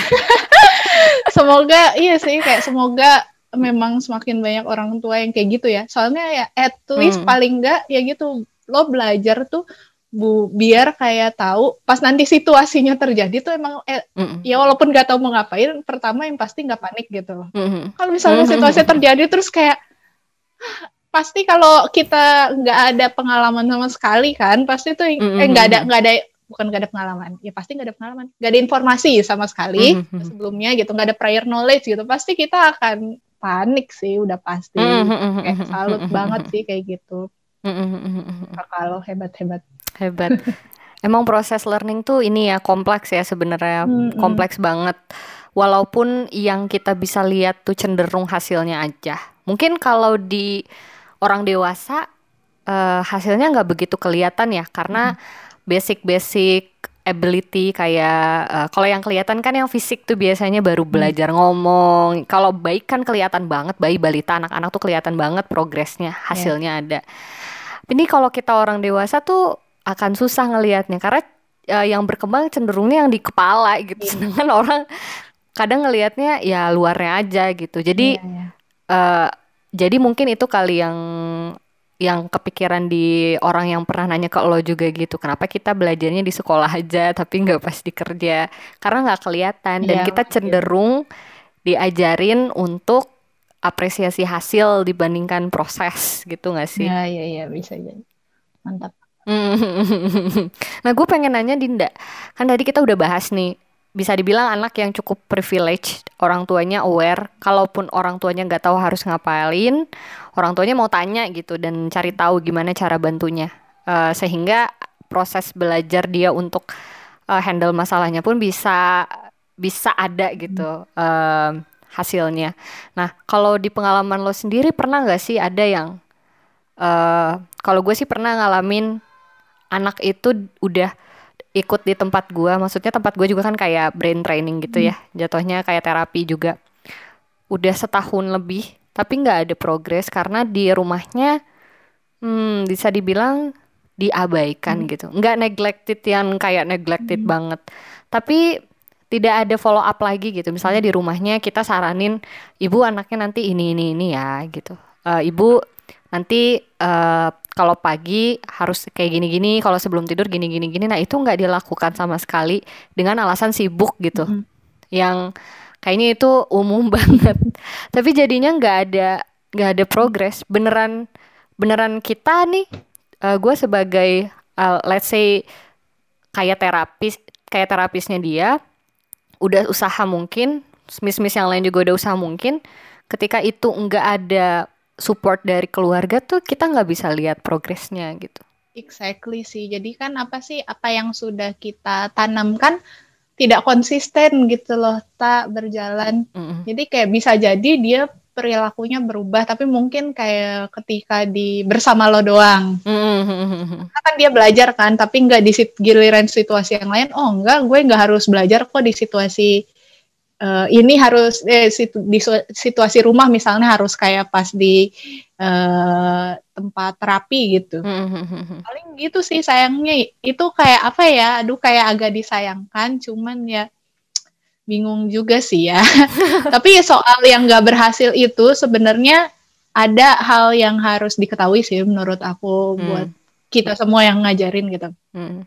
(laughs) semoga iya sih kayak semoga memang semakin banyak orang tua yang kayak gitu ya. Soalnya ya at least Hmm. paling enggak ya gitu lo belajar tuh bu biar kayak tahu pas nanti situasinya terjadi tuh emang eh, Mm-mm. ya walaupun nggak tahu mau ngapain pertama yang pasti nggak panik gitu. Mm-mm. Kalau misalnya Mhm. situasi terjadi terus kayak pasti kalau kita nggak ada pengalaman sama sekali kan pasti tuh eh nggak ada nggak ada bukan nggak ada pengalaman ya pasti nggak ada pengalaman nggak ada informasi sama sekali Mhm. sebelumnya gitu nggak ada prior knowledge gitu pasti kita akan panik sih udah pasti Mhm. kayak salut banget sih kayak gitu Mhm. kalau hebat hebat Hebat. Emang proses learning tuh ini ya kompleks ya sebenarnya, Mm-mm. kompleks banget. Walaupun yang kita bisa lihat tuh cenderung hasilnya aja. Mungkin kalau di orang dewasa eh, hasilnya nggak begitu kelihatan ya, karena basic-basic ability kayak eh, kalau yang kelihatan kan yang fisik tuh biasanya baru belajar ngomong. Kalau baik kan kelihatan banget, bayi balita anak-anak tuh kelihatan banget progresnya, hasilnya ada. Ini kalau kita orang dewasa tuh akan susah ngelihatnya karena eh, yang berkembang cenderungnya yang di kepala gitu. Iya. Sedangkan orang kadang ngelihatnya ya luarnya aja gitu. Jadi Iya, iya. eh, jadi mungkin itu kali yang yang kepikiran di orang yang pernah nanya ke lo juga gitu. Kenapa kita belajarnya di sekolah aja tapi nggak pas di kerja? Karena nggak kelihatan dan Iya, kita iya. cenderung diajarin untuk apresiasi hasil dibandingkan proses gitu nggak sih? Iya, iya, iya, bisa jadi. Mantap. (laughs) Nah, gue pengen nanya Dinda, kan tadi kita udah bahas nih, bisa dibilang anak yang cukup privilege, orang tuanya aware, kalaupun orang tuanya nggak tahu harus ngapain, orang tuanya mau tanya gitu dan cari tahu gimana cara bantunya, Eh, sehingga proses belajar dia untuk eh, handle masalahnya pun bisa bisa ada gitu eh, hasilnya. Nah, kalau di pengalaman lo sendiri pernah nggak sih ada yang eh kalau gue sih pernah ngalamin anak itu udah ikut di tempat gua. Maksudnya tempat gue juga kan kayak brain training gitu ya. Jatuhnya kayak terapi juga. Udah setahun lebih tapi nggak ada progres karena di rumahnya hmm, bisa dibilang diabaikan gitu. Nggak neglected yang kayak neglected banget. Tapi tidak ada follow up lagi gitu. Misalnya di rumahnya kita saranin ibu anaknya nanti ini ini ini ya gitu. Eh, ibu nanti eh, kalau pagi harus kayak gini-gini, kalau sebelum tidur gini-gini gini. Nah, itu nggak dilakukan sama sekali dengan alasan sibuk gitu. Mhm. Yang kayaknya itu umum (laughs) banget. Tapi jadinya nggak ada nggak ada progres. Beneran beneran kita nih eh, gue sebagai eh, let's say kayak terapis kayak terapisnya dia udah usaha mungkin, miss-miss yang lain juga udah usaha mungkin. Ketika itu nggak ada support dari keluarga tuh kita nggak bisa lihat progresnya gitu. Exactly sih. Jadi kan apa sih apa yang sudah kita tanamkan tidak konsisten gitu loh, tak berjalan. Mm-mm. Jadi kayak bisa jadi dia perilakunya berubah, tapi mungkin kayak ketika di bersama lo doang. Karena kan dia belajar kan, tapi nggak di sit- giliran situasi yang lain. Oh enggak, gue nggak harus belajar kok di situasi eh, ini harus eh, situ- di situasi rumah misalnya harus kayak pas di eh, tempat terapi gitu. Mm-mm. paling gitu sih sayangnya itu kayak apa ya aduh kayak agak disayangkan cuman ya bingung juga sih ya (laughs) tapi soal yang nggak berhasil itu sebenarnya ada hal yang harus diketahui sih menurut aku Hmm. buat kita semua yang ngajarin gitu Mm-mm.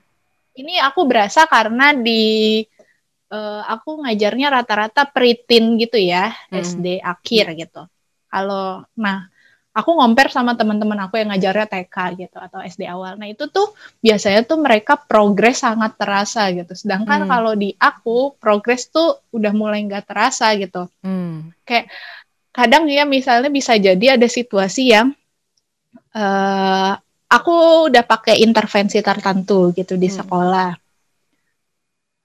ini aku berasa karena di eh, aku ngajarnya rata-rata peritin gitu ya Hmm. SD akhir gitu kalau nah aku ngomper sama teman-teman aku yang ngajarnya TK gitu atau SD awal nah itu tuh biasanya tuh mereka progres sangat terasa gitu sedangkan Hmm. kalau di aku progres tuh udah mulai nggak terasa gitu Mm. kadang ya misalnya bisa jadi ada situasi yang uh, aku udah pakai intervensi tertentu gitu di hmm. sekolah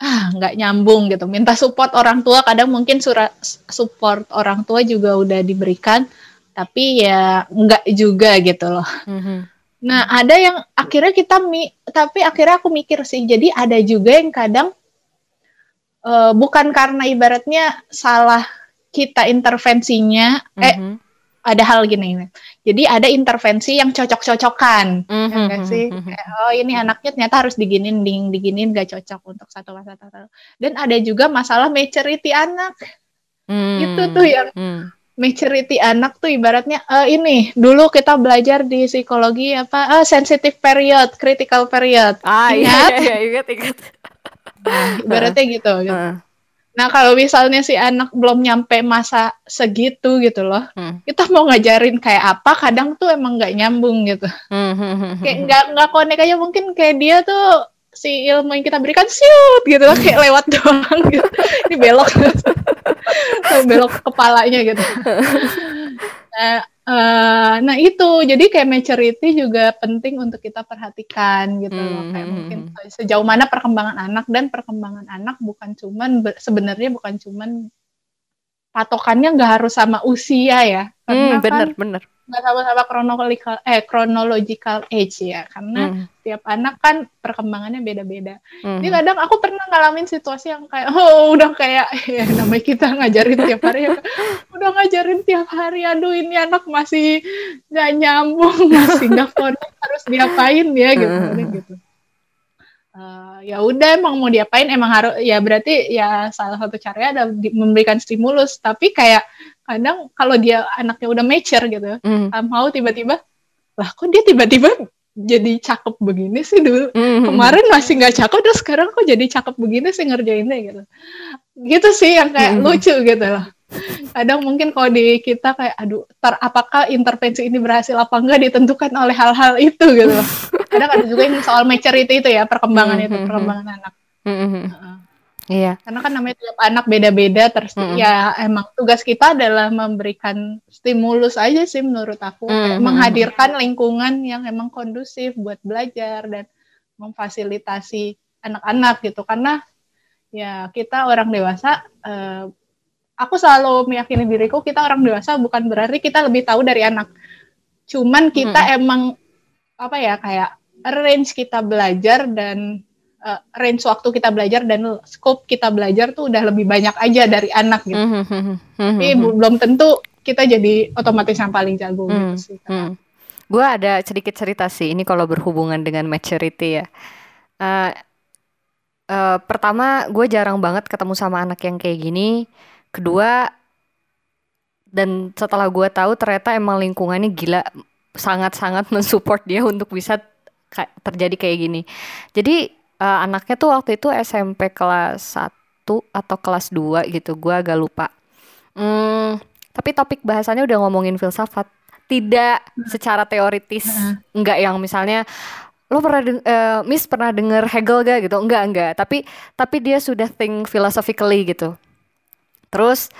ah nggak nyambung gitu minta support orang tua kadang mungkin surat support orang tua juga udah diberikan tapi ya nggak juga gitu loh mm-hmm. nah ada yang akhirnya kita mi tapi akhirnya aku mikir sih jadi ada juga yang kadang uh, bukan karena ibaratnya salah kita intervensinya mm-hmm. eh ada hal gini jadi ada intervensi yang cocok-cocokan, mm-hmm. ya sih? Kayak, oh ini anaknya ternyata harus diginin, ding, diginin gak cocok untuk satu masa tertentu. Dan ada juga masalah maturity anak. Mm. Itu tuh yang mm. maturity anak tuh ibaratnya uh, ini dulu kita belajar di psikologi apa uh, sensitive period, critical period. Ah iya, iya, iya ingat ingat. Nah, ibaratnya gitu. gitu. Uh. Nah kalau misalnya si anak belum nyampe masa segitu gitu loh, hmm. kita mau ngajarin kayak apa, kadang tuh emang nggak nyambung gitu. Hmm. hmm, hmm kayak hmm. nggak nggak konek aja mungkin kayak dia tuh si ilmu yang kita berikan siut gitu loh, kayak lewat (laughs) doang gitu, ini belok, (laughs) belok kepalanya gitu. (laughs) Nah, uh, nah itu jadi kayak maturity juga penting untuk kita perhatikan gitu loh kayak hmm. mungkin sejauh mana perkembangan anak dan perkembangan anak bukan cuman sebenarnya bukan cuman patokannya nggak harus sama usia ya karena hmm, bener kan, bener nggak sama-sama chronological eh chronological age ya karena hmm. tiap anak kan perkembangannya beda-beda. Hmm. Jadi kadang aku pernah ngalamin situasi yang kayak oh udah kayak (laughs) ya namanya kita ngajarin tiap hari ya, (laughs) udah ngajarin tiap hari aduh ini anak masih nggak nyambung masih nggak harus diapain ya gitu hmm. gitu. Uh, ya udah emang mau diapain? Emang harus ya berarti ya salah satu caranya ada memberikan stimulus. Tapi kayak kadang kalau dia anaknya udah mature gitu mm. mau tiba-tiba lah kok dia tiba-tiba jadi cakep begini sih dulu? Mm. kemarin masih nggak cakep terus sekarang kok jadi cakep begini sih ngerjainnya? Gitu. Gitu sih yang kayak mm. lucu gitu loh. Kadang mungkin kalau di kita kayak aduh ter apakah intervensi ini berhasil apa enggak ditentukan oleh hal-hal itu? Gitu loh (laughs) kadang ada juga yang soal maturity itu ya perkembangan mm -hmm. itu hmm, hmm. perkembangan anak mm -hmm. uh Iya. Karena kan namanya tiap anak beda-beda terus mm -hmm. ya emang tugas kita adalah memberikan stimulus aja sih menurut aku mm -hmm. menghadirkan lingkungan yang emang kondusif buat belajar dan memfasilitasi anak-anak gitu karena ya kita orang dewasa uh, aku selalu meyakini diriku kita orang dewasa bukan berarti kita lebih tahu dari anak. Cuman kita mm. emang apa ya kayak range kita belajar dan uh, range waktu kita belajar dan scope kita belajar tuh udah lebih banyak aja dari anak gitu. Mm -hmm. Tapi belum tentu kita jadi otomatis yang paling jago mm -hmm. gitu sih. Mm. Gue ada sedikit cerita sih ini kalau berhubungan dengan maturity ya. Uh, uh, pertama gue jarang banget ketemu sama anak yang kayak gini. Kedua dan setelah gue tahu ternyata emang lingkungannya gila sangat-sangat mensupport dia untuk bisa terjadi kayak gini. Jadi uh, anaknya tuh waktu itu SMP kelas 1 atau kelas 2 gitu gue agak lupa. Hmm, tapi topik bahasanya udah ngomongin filsafat. Tidak secara teoritis enggak yang misalnya lo pernah uh, Miss pernah denger Hegel gak gitu. Enggak enggak tapi tapi dia sudah think philosophically gitu. Terus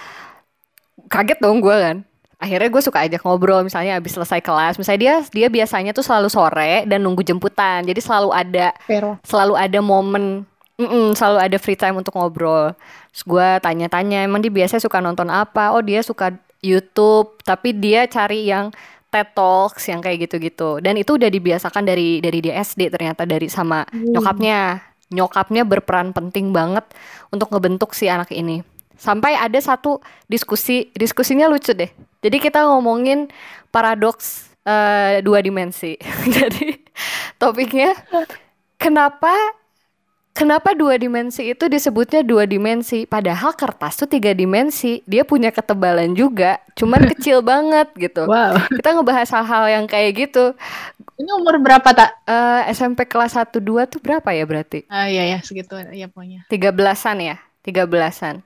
kaget dong gue kan akhirnya gue suka ajak ngobrol misalnya abis selesai kelas. Misalnya dia dia biasanya tuh selalu sore dan nunggu jemputan. Jadi selalu ada Pero. selalu ada momen mm -mm, selalu ada free time untuk ngobrol. Terus gue tanya-tanya emang dia biasanya suka nonton apa? Oh dia suka YouTube. Tapi dia cari yang TED Talks yang kayak gitu-gitu. Dan itu udah dibiasakan dari dari dia SD ternyata dari sama hmm. nyokapnya. Nyokapnya berperan penting banget untuk ngebentuk si anak ini sampai ada satu diskusi diskusinya lucu deh. Jadi kita ngomongin paradoks uh, dua dimensi. (laughs) Jadi topiknya kenapa kenapa dua dimensi itu disebutnya dua dimensi? Padahal kertas tuh tiga dimensi. Dia punya ketebalan juga cuman (laughs) kecil banget gitu. Wow. kita ngebahas hal-hal yang kayak gitu. Ini umur berapa tak uh, SMP kelas 1 2 tuh berapa ya berarti? Ah uh, iya ya segitu ya pokoknya. Tiga belasan ya? Tiga belasan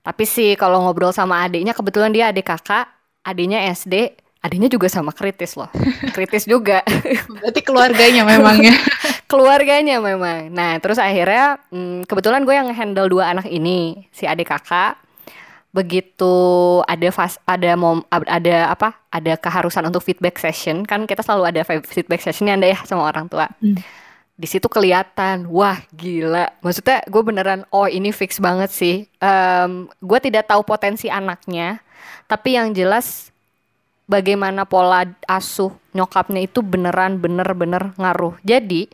tapi sih kalau ngobrol sama adiknya kebetulan dia adik kakak, adiknya SD, adiknya juga sama kritis loh. (laughs) kritis juga. Berarti keluarganya memang ya. (laughs) keluarganya memang. Nah, terus akhirnya hmm, kebetulan gue yang handle dua anak ini, si adik kakak. begitu ada fas ada mom ada apa ada keharusan untuk feedback session kan kita selalu ada feedback sessionnya anda ya sama orang tua hmm. Di situ kelihatan. Wah gila. Maksudnya gue beneran oh ini fix banget sih. Um, gue tidak tahu potensi anaknya tapi yang jelas bagaimana pola asuh nyokapnya itu beneran bener-bener ngaruh. Jadi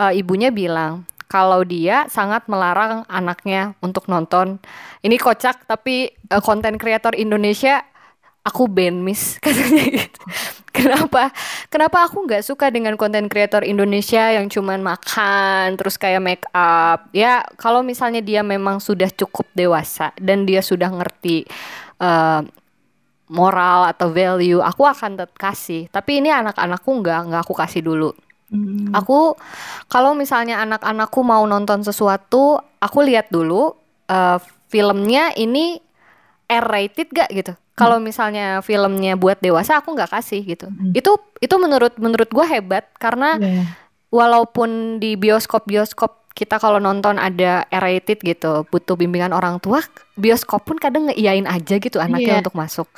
uh, ibunya bilang kalau dia sangat melarang anaknya untuk nonton. Ini kocak tapi konten uh, kreator Indonesia aku ban miss (laughs) katanya gitu. Kenapa? Kenapa aku nggak suka dengan konten kreator Indonesia yang cuman makan terus kayak make up? Ya kalau misalnya dia memang sudah cukup dewasa dan dia sudah ngerti uh, moral atau value, aku akan tetap kasih. Tapi ini anak-anakku nggak nggak aku kasih dulu. Hmm. Aku kalau misalnya anak-anakku mau nonton sesuatu, aku lihat dulu uh, filmnya ini R-rated gak gitu. Hmm. Kalau misalnya filmnya buat dewasa, aku nggak kasih gitu. Hmm. Itu itu menurut menurut gue hebat karena yeah. walaupun di bioskop bioskop kita kalau nonton ada R-rated gitu, butuh bimbingan orang tua, bioskop pun kadang ngeiyain aja gitu anaknya yeah. untuk masuk.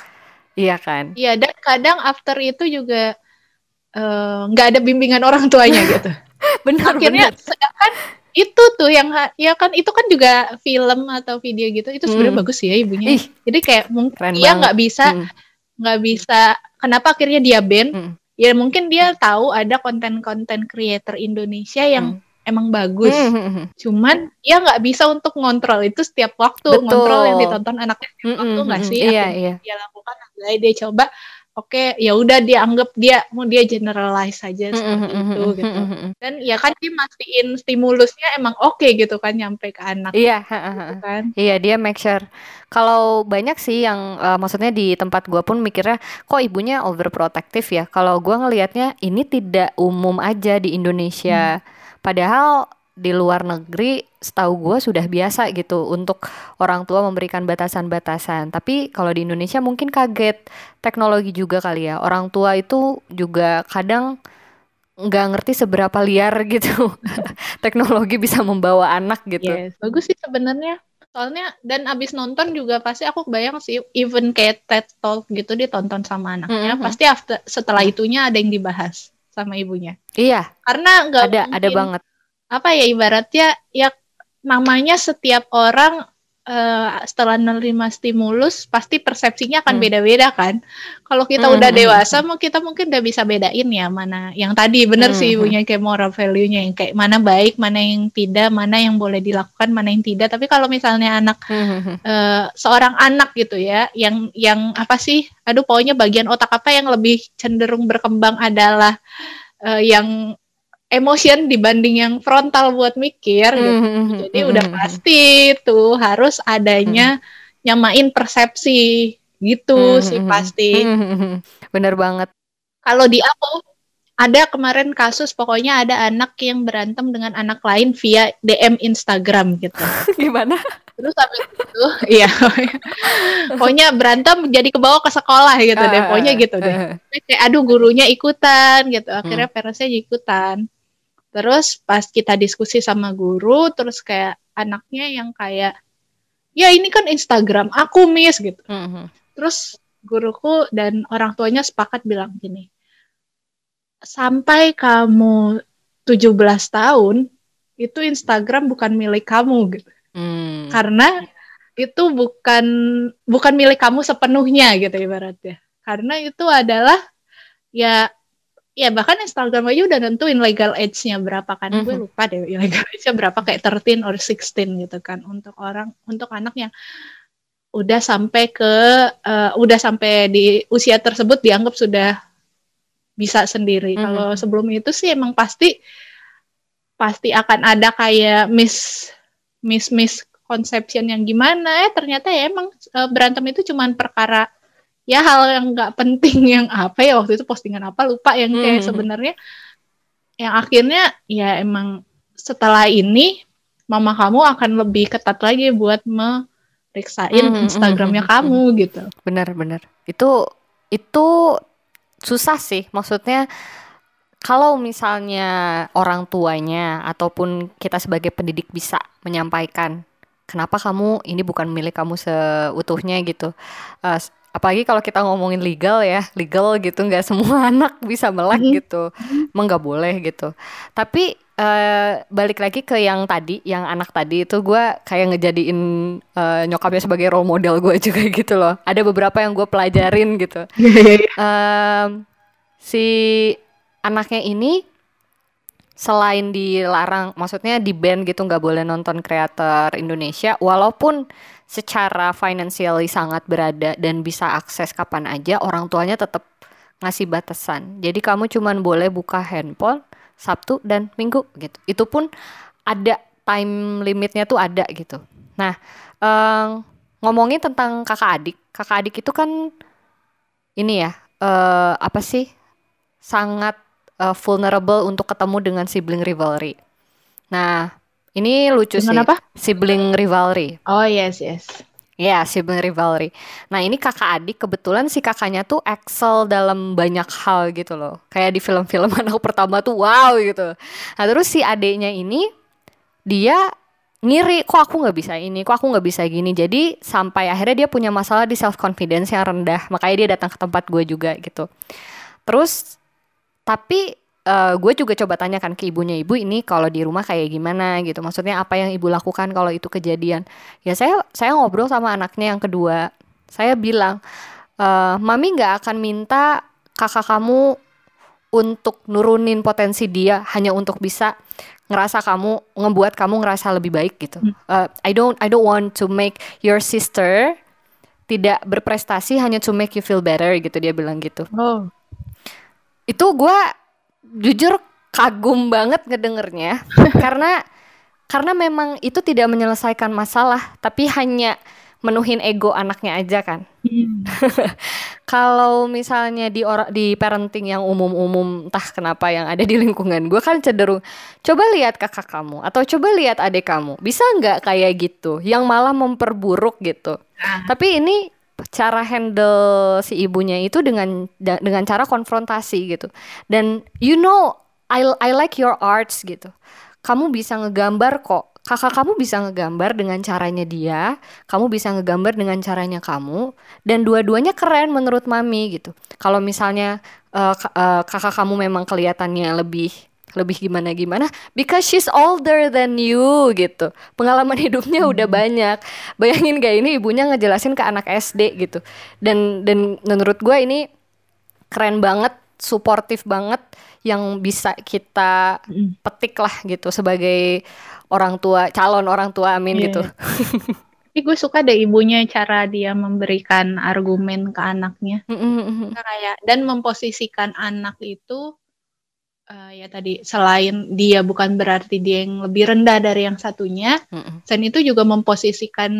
Iya kan? Iya, dan kadang after itu juga Eh, nggak uh, ada bimbingan orang tuanya (laughs) gitu. benar, Akhirnya benar. sedangkan itu tuh yang ya kan itu kan juga film atau video gitu itu sebenarnya hmm. bagus ya ibunya. Ih, Jadi kayak mungkin dia nggak bisa hmm. nggak hmm. bisa kenapa akhirnya dia ban? Hmm. Ya mungkin dia tahu ada konten-konten creator Indonesia yang hmm. emang bagus. Hmm. hmm, hmm. Cuman dia nggak bisa untuk ngontrol itu setiap waktu Betul. ngontrol yang ditonton anaknya setiap hmm. waktu nggak sih? Iya, iya. Dia lakukan dia coba oke ya udah dia anggap dia mau dia generalize saja seperti itu gitu. dan ya kan dia mastiin stimulusnya emang oke okay, gitu kan nyampe ke anak iya gitu kan. Iya dia make sure. Kalau banyak sih yang uh, maksudnya di tempat gue pun mikirnya kok ibunya overprotective ya? Kalau gue ngelihatnya ini tidak umum aja di Indonesia. Hmm. padahal di luar negeri setahu gue sudah biasa gitu untuk orang tua memberikan batasan-batasan. Tapi kalau di Indonesia mungkin kaget teknologi juga kali ya. Orang tua itu juga kadang nggak ngerti seberapa liar (laughs) gitu (laughs) teknologi bisa membawa anak gitu. Yes, bagus sih sebenarnya. Soalnya dan abis nonton juga pasti aku kebayang sih even kayak TED Talk gitu ditonton sama anaknya. Mm -hmm. Pasti after, setelah itunya ada yang dibahas sama ibunya. Iya. Karena nggak ada mungkin, ada banget apa ya ibaratnya ya namanya setiap orang uh, setelah menerima stimulus pasti persepsinya akan hmm. beda-beda hmm. kan. Kalau kita hmm. udah hmm, dewasa hmm. mau kita mungkin udah bisa bedain ya mana yang tadi bener hmm. sih ibunya kayak moral value-nya yang kayak mana baik, mana yang tidak, mana yang boleh dilakukan, mana yang tidak. Tapi kalau misalnya anak hmm. uh, seorang anak gitu ya yang yang apa sih? Aduh pokoknya bagian otak apa yang lebih cenderung berkembang adalah uh, yang emotion dibanding yang frontal buat mikir gitu. Mm-hmm. Jadi mm-hmm. udah pasti tuh harus adanya mm-hmm. nyamain persepsi gitu mm-hmm. sih pasti. Mm-hmm. Bener banget. Kalau di aku ada kemarin kasus pokoknya ada anak yang berantem dengan anak lain via DM Instagram gitu. (laughs) Gimana? Terus habis itu (laughs) iya. pokoknya berantem jadi kebawa ke sekolah gitu deh. Pokoknya gitu deh. Kayak aduh gurunya ikutan gitu. Akhirnya hmm. parents ikutan. Terus pas kita diskusi sama guru, terus kayak anaknya yang kayak, ya ini kan Instagram, aku miss gitu. Mm -hmm. Terus guruku dan orang tuanya sepakat bilang gini, sampai kamu 17 tahun, itu Instagram bukan milik kamu gitu. Mm. Karena itu bukan bukan milik kamu sepenuhnya gitu ibaratnya. Karena itu adalah ya ya bahkan Instagram aja udah nentuin legal age-nya berapa kan mm -hmm. gue lupa deh legal age-nya berapa kayak 13 or 16 gitu kan untuk orang untuk anak yang udah sampai ke uh, udah sampai di usia tersebut dianggap sudah bisa sendiri. Mm -hmm. Kalau sebelum itu sih emang pasti pasti akan ada kayak miss miss miss conception yang gimana ya ternyata ya emang uh, berantem itu cuman perkara ya hal yang nggak penting (laughs) yang apa ya waktu itu postingan apa lupa yang kayak hmm. sebenarnya. Yang akhirnya ya emang setelah ini mama kamu akan lebih ketat lagi buat meriksain hmm, hmm Instagramnya hmm, kamu gitu. Benar-benar itu itu susah sih. Maksudnya kalau misalnya orang tuanya ataupun kita sebagai pendidik bisa menyampaikan kenapa kamu ini bukan milik kamu seutuhnya gitu. Uh, apalagi kalau kita ngomongin legal ya legal gitu nggak semua (laughs) anak bisa melek mm-hmm. gitu. Emang nggak boleh gitu. Tapi uh, balik lagi ke yang tadi yang anak tadi itu gue kayak ngejadiin uh, nyokapnya sebagai role model gue (laughs) juga gitu loh. Ada beberapa yang gue pelajarin gitu. Um, si anaknya ini selain dilarang maksudnya di band gitu nggak boleh nonton kreator Indonesia walaupun secara financially sangat berada dan bisa akses kapan aja orang tuanya tetap ngasih batasan. Jadi kamu cuman boleh buka handphone Sabtu dan Minggu gitu. Itu pun ada time limitnya tuh ada gitu. Nah um, ngomongin tentang kakak adik. Kakak adik itu kan ini ya uh, apa sih sangat uh, vulnerable untuk ketemu dengan sibling rivalry. Nah, ini lucu dengan sih. apa? Sibling rivalry. Oh yes yes. Ya, yeah, sibling rivalry. Nah, ini kakak adik kebetulan si kakaknya tuh excel dalam banyak hal gitu loh. Kayak di film-film (laughs) anak pertama tuh wow gitu. Nah, terus si adiknya ini dia ngiri kok aku nggak bisa ini kok aku nggak bisa gini jadi sampai akhirnya dia punya masalah di self confidence yang rendah makanya dia datang ke tempat gue juga gitu terus tapi uh, gue juga coba tanyakan ke ibunya ibu ini kalau di rumah kayak gimana? Gitu. Maksudnya apa yang ibu lakukan kalau itu kejadian? Ya saya saya ngobrol sama anaknya yang kedua. Saya bilang e, mami nggak akan minta kakak kamu untuk nurunin potensi dia hanya untuk bisa ngerasa kamu ngebuat kamu ngerasa lebih baik gitu. Uh, I don't I don't want to make your sister tidak berprestasi hanya to make you feel better gitu dia bilang gitu. Oh. Itu gue jujur kagum banget ngedengernya (laughs) karena karena memang itu tidak menyelesaikan masalah tapi hanya menuhin ego anaknya aja kan. Hmm. (laughs) Kalau misalnya di or di parenting yang umum-umum entah kenapa yang ada di lingkungan gue kan cenderung coba lihat kakak kamu atau coba lihat adik kamu bisa nggak kayak gitu yang malah memperburuk gitu. Ah. Tapi ini cara handle si ibunya itu dengan dengan cara konfrontasi gitu. Dan you know I I like your arts gitu. Kamu bisa ngegambar kok. Kakak kamu bisa ngegambar dengan caranya dia, kamu bisa ngegambar dengan caranya kamu, dan dua-duanya keren menurut mami gitu. Kalau misalnya uh, uh, kakak kamu memang kelihatannya lebih lebih gimana gimana because she's older than you gitu pengalaman (laughs) hidupnya hmm. udah banyak bayangin gak ini ibunya ngejelasin ke anak SD gitu dan dan menurut gue ini keren banget suportif banget yang bisa kita hmm. petik lah gitu sebagai orang tua calon orang tua amin yeah. gitu (laughs) (laughs) Tapi gue suka deh ibunya cara dia memberikan argumen ke anaknya. Mm -hmm. Kayak dan memposisikan anak itu uh, ya tadi selain dia bukan berarti dia yang lebih rendah dari yang satunya, mm-hmm. dan itu juga memposisikan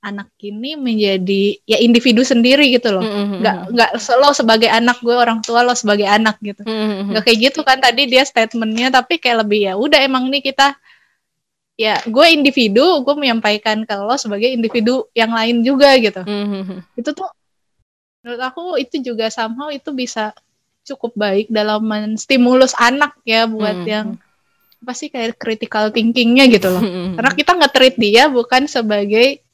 anak ini menjadi ya individu sendiri gitu loh, mm-hmm. nggak nggak lo sebagai anak gue orang tua lo sebagai anak gitu, mm-hmm. nggak kayak gitu kan tadi dia statementnya tapi kayak lebih ya udah emang nih kita ya gue individu gue menyampaikan ke lo sebagai individu yang lain juga gitu, mm-hmm. itu tuh menurut aku itu juga somehow itu bisa cukup baik dalam menstimulus anak ya buat hmm. yang apa sih kayak critical thinkingnya gitu loh. Hmm. Karena kita nggak treat dia bukan sebagai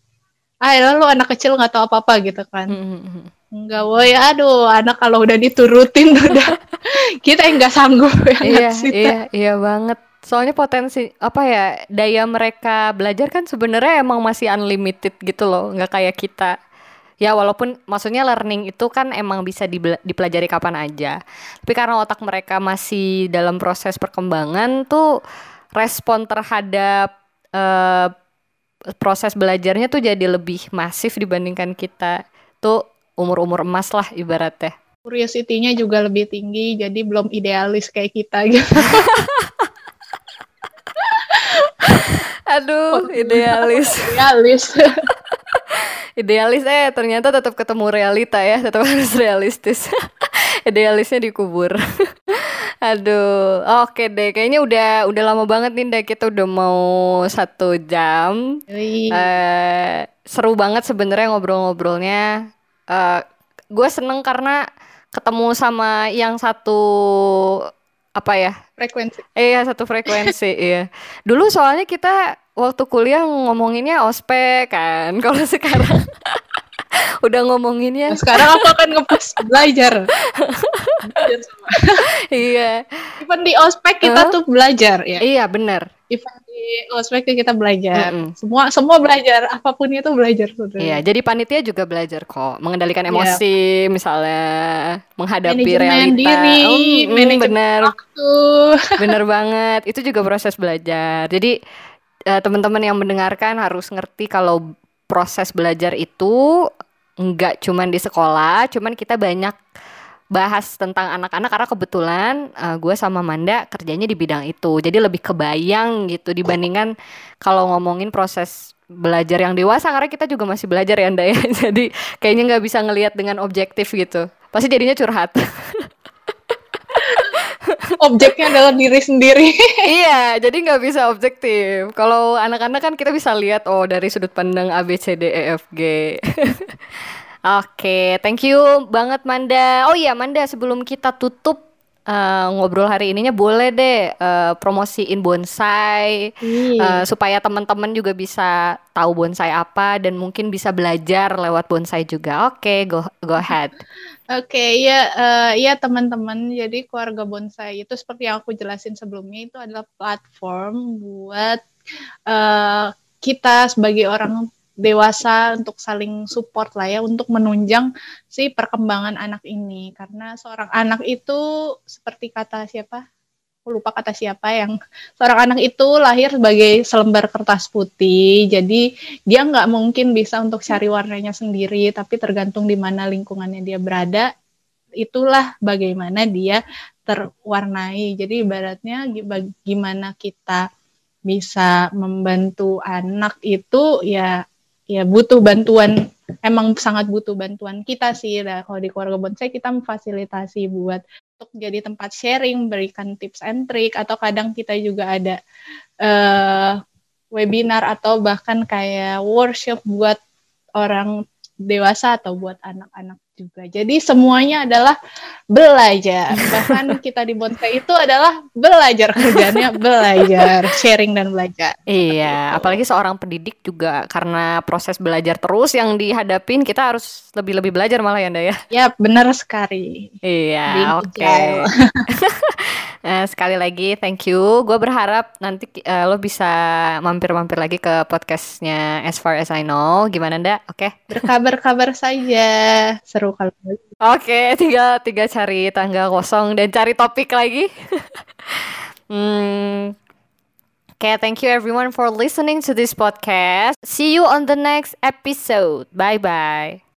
ah ya lu anak kecil nggak tahu apa apa gitu kan. Hmm. Enggak, woi, aduh, anak kalau udah diturutin udah (laughs) kita yang nggak sanggup ya iya, iya, iya banget. Soalnya potensi apa ya daya mereka belajar kan sebenarnya emang masih unlimited gitu loh, nggak kayak kita ya walaupun maksudnya learning itu kan emang bisa dipelajari kapan aja. Tapi karena otak mereka masih dalam proses perkembangan tuh respon terhadap uh, proses belajarnya tuh jadi lebih masif dibandingkan kita tuh umur-umur emas lah ibaratnya. Curiosity-nya juga lebih tinggi jadi belum idealis kayak kita gitu. (laughs) (laughs) Aduh idealis. (laughs) Idealis idealis eh ternyata tetap ketemu realita ya tetap (laughs) harus realistis. (laughs) Idealisnya dikubur (laughs) aduh oke deh kayaknya udah udah lama banget nih deh kita udah mau satu jam. Uh, seru banget sebenarnya ngobrol-ngobrolnya. Uh, gue seneng karena ketemu sama yang satu apa ya? Frekuensi. Iya satu frekuensi iya. Dulu soalnya kita waktu kuliah ngomonginnya ospek kan. (laughs) Kalau sekarang udah ngomonginnya Nah, sekarang aku akan ngepost belajar. Belajar sama. iya. Even di ospek kita Hah? tuh belajar ya. Iya, bener Even di ospek kita belajar. Mm-mm. Semua semua belajar, apa pun itu belajar. Iya, jadi panitia juga belajar kok mengendalikan Iya. emosi, misalnya menghadapi Manajemen realita. diri, Oh, mm, manajemen bener, waktu. (laughs) bener banget. Itu juga proses belajar. Jadi eh, teman-teman yang mendengarkan harus ngerti kalau proses belajar itu nggak cuman di sekolah, cuman kita banyak bahas tentang anak-anak karena kebetulan eh, gue sama Manda kerjanya di bidang itu. Jadi lebih kebayang gitu dibandingkan kalau ngomongin proses belajar yang dewasa karena kita juga masih belajar ya Nda ya. (laughs) Jadi kayaknya nggak bisa ngelihat dengan objektif gitu. Pasti jadinya curhat. (laughs) (laughs) Objeknya adalah diri sendiri. (laughs) iya, jadi nggak bisa objektif. Kalau anak-anak kan kita bisa lihat oh dari sudut pandang A B C D E F G. (laughs) Oke, thank you banget Manda. Oh iya Manda, sebelum kita tutup eh, ngobrol hari ininya boleh deh eh, promosiin bonsai eh, supaya teman-teman juga bisa tahu bonsai apa dan mungkin bisa belajar lewat bonsai juga. Oke, go go ahead. Oke, ya, eh, ya teman-teman. Jadi keluarga bonsai itu seperti yang aku jelasin sebelumnya itu adalah platform buat eh, kita sebagai orang dewasa untuk saling support lah ya untuk menunjang si perkembangan anak ini karena seorang anak itu seperti kata siapa? Aku lupa kata siapa yang seorang anak itu lahir sebagai selembar kertas putih. Jadi dia nggak mungkin bisa untuk cari warnanya sendiri, tapi tergantung di mana lingkungannya dia berada, itulah bagaimana dia terwarnai. Jadi ibaratnya gimana kita bisa membantu anak itu ya ya butuh bantuan emang sangat butuh bantuan kita sih Nah, kalau di keluarga bonsai kita memfasilitasi buat untuk jadi tempat sharing berikan tips and trick atau kadang kita juga ada eh webinar atau bahkan kayak workshop buat orang dewasa atau buat anak-anak juga. Jadi semuanya adalah belajar. (laughs) Bahkan kita di bonsai itu adalah belajar kerjanya (laughs) belajar, sharing dan belajar. Iya, apalagi seorang pendidik juga karena proses belajar terus yang dihadapin kita harus lebih-lebih belajar malah ya Nda ya. Ya, benar sekali. Iya, oke. agile. Eh, (laughs) sekali lagi thank you. Gue berharap nanti eh, lo bisa mampir-mampir lagi ke podcastnya As Far As I Know. Gimana Nda? Oke. Berkabar-kabar saja. Seru kalau Oke, tinggal tinggal cari tangga kosong dan cari topik lagi. (laughs) hmm. Oke, thank you everyone for listening to this podcast. See you on the next episode. Bye bye.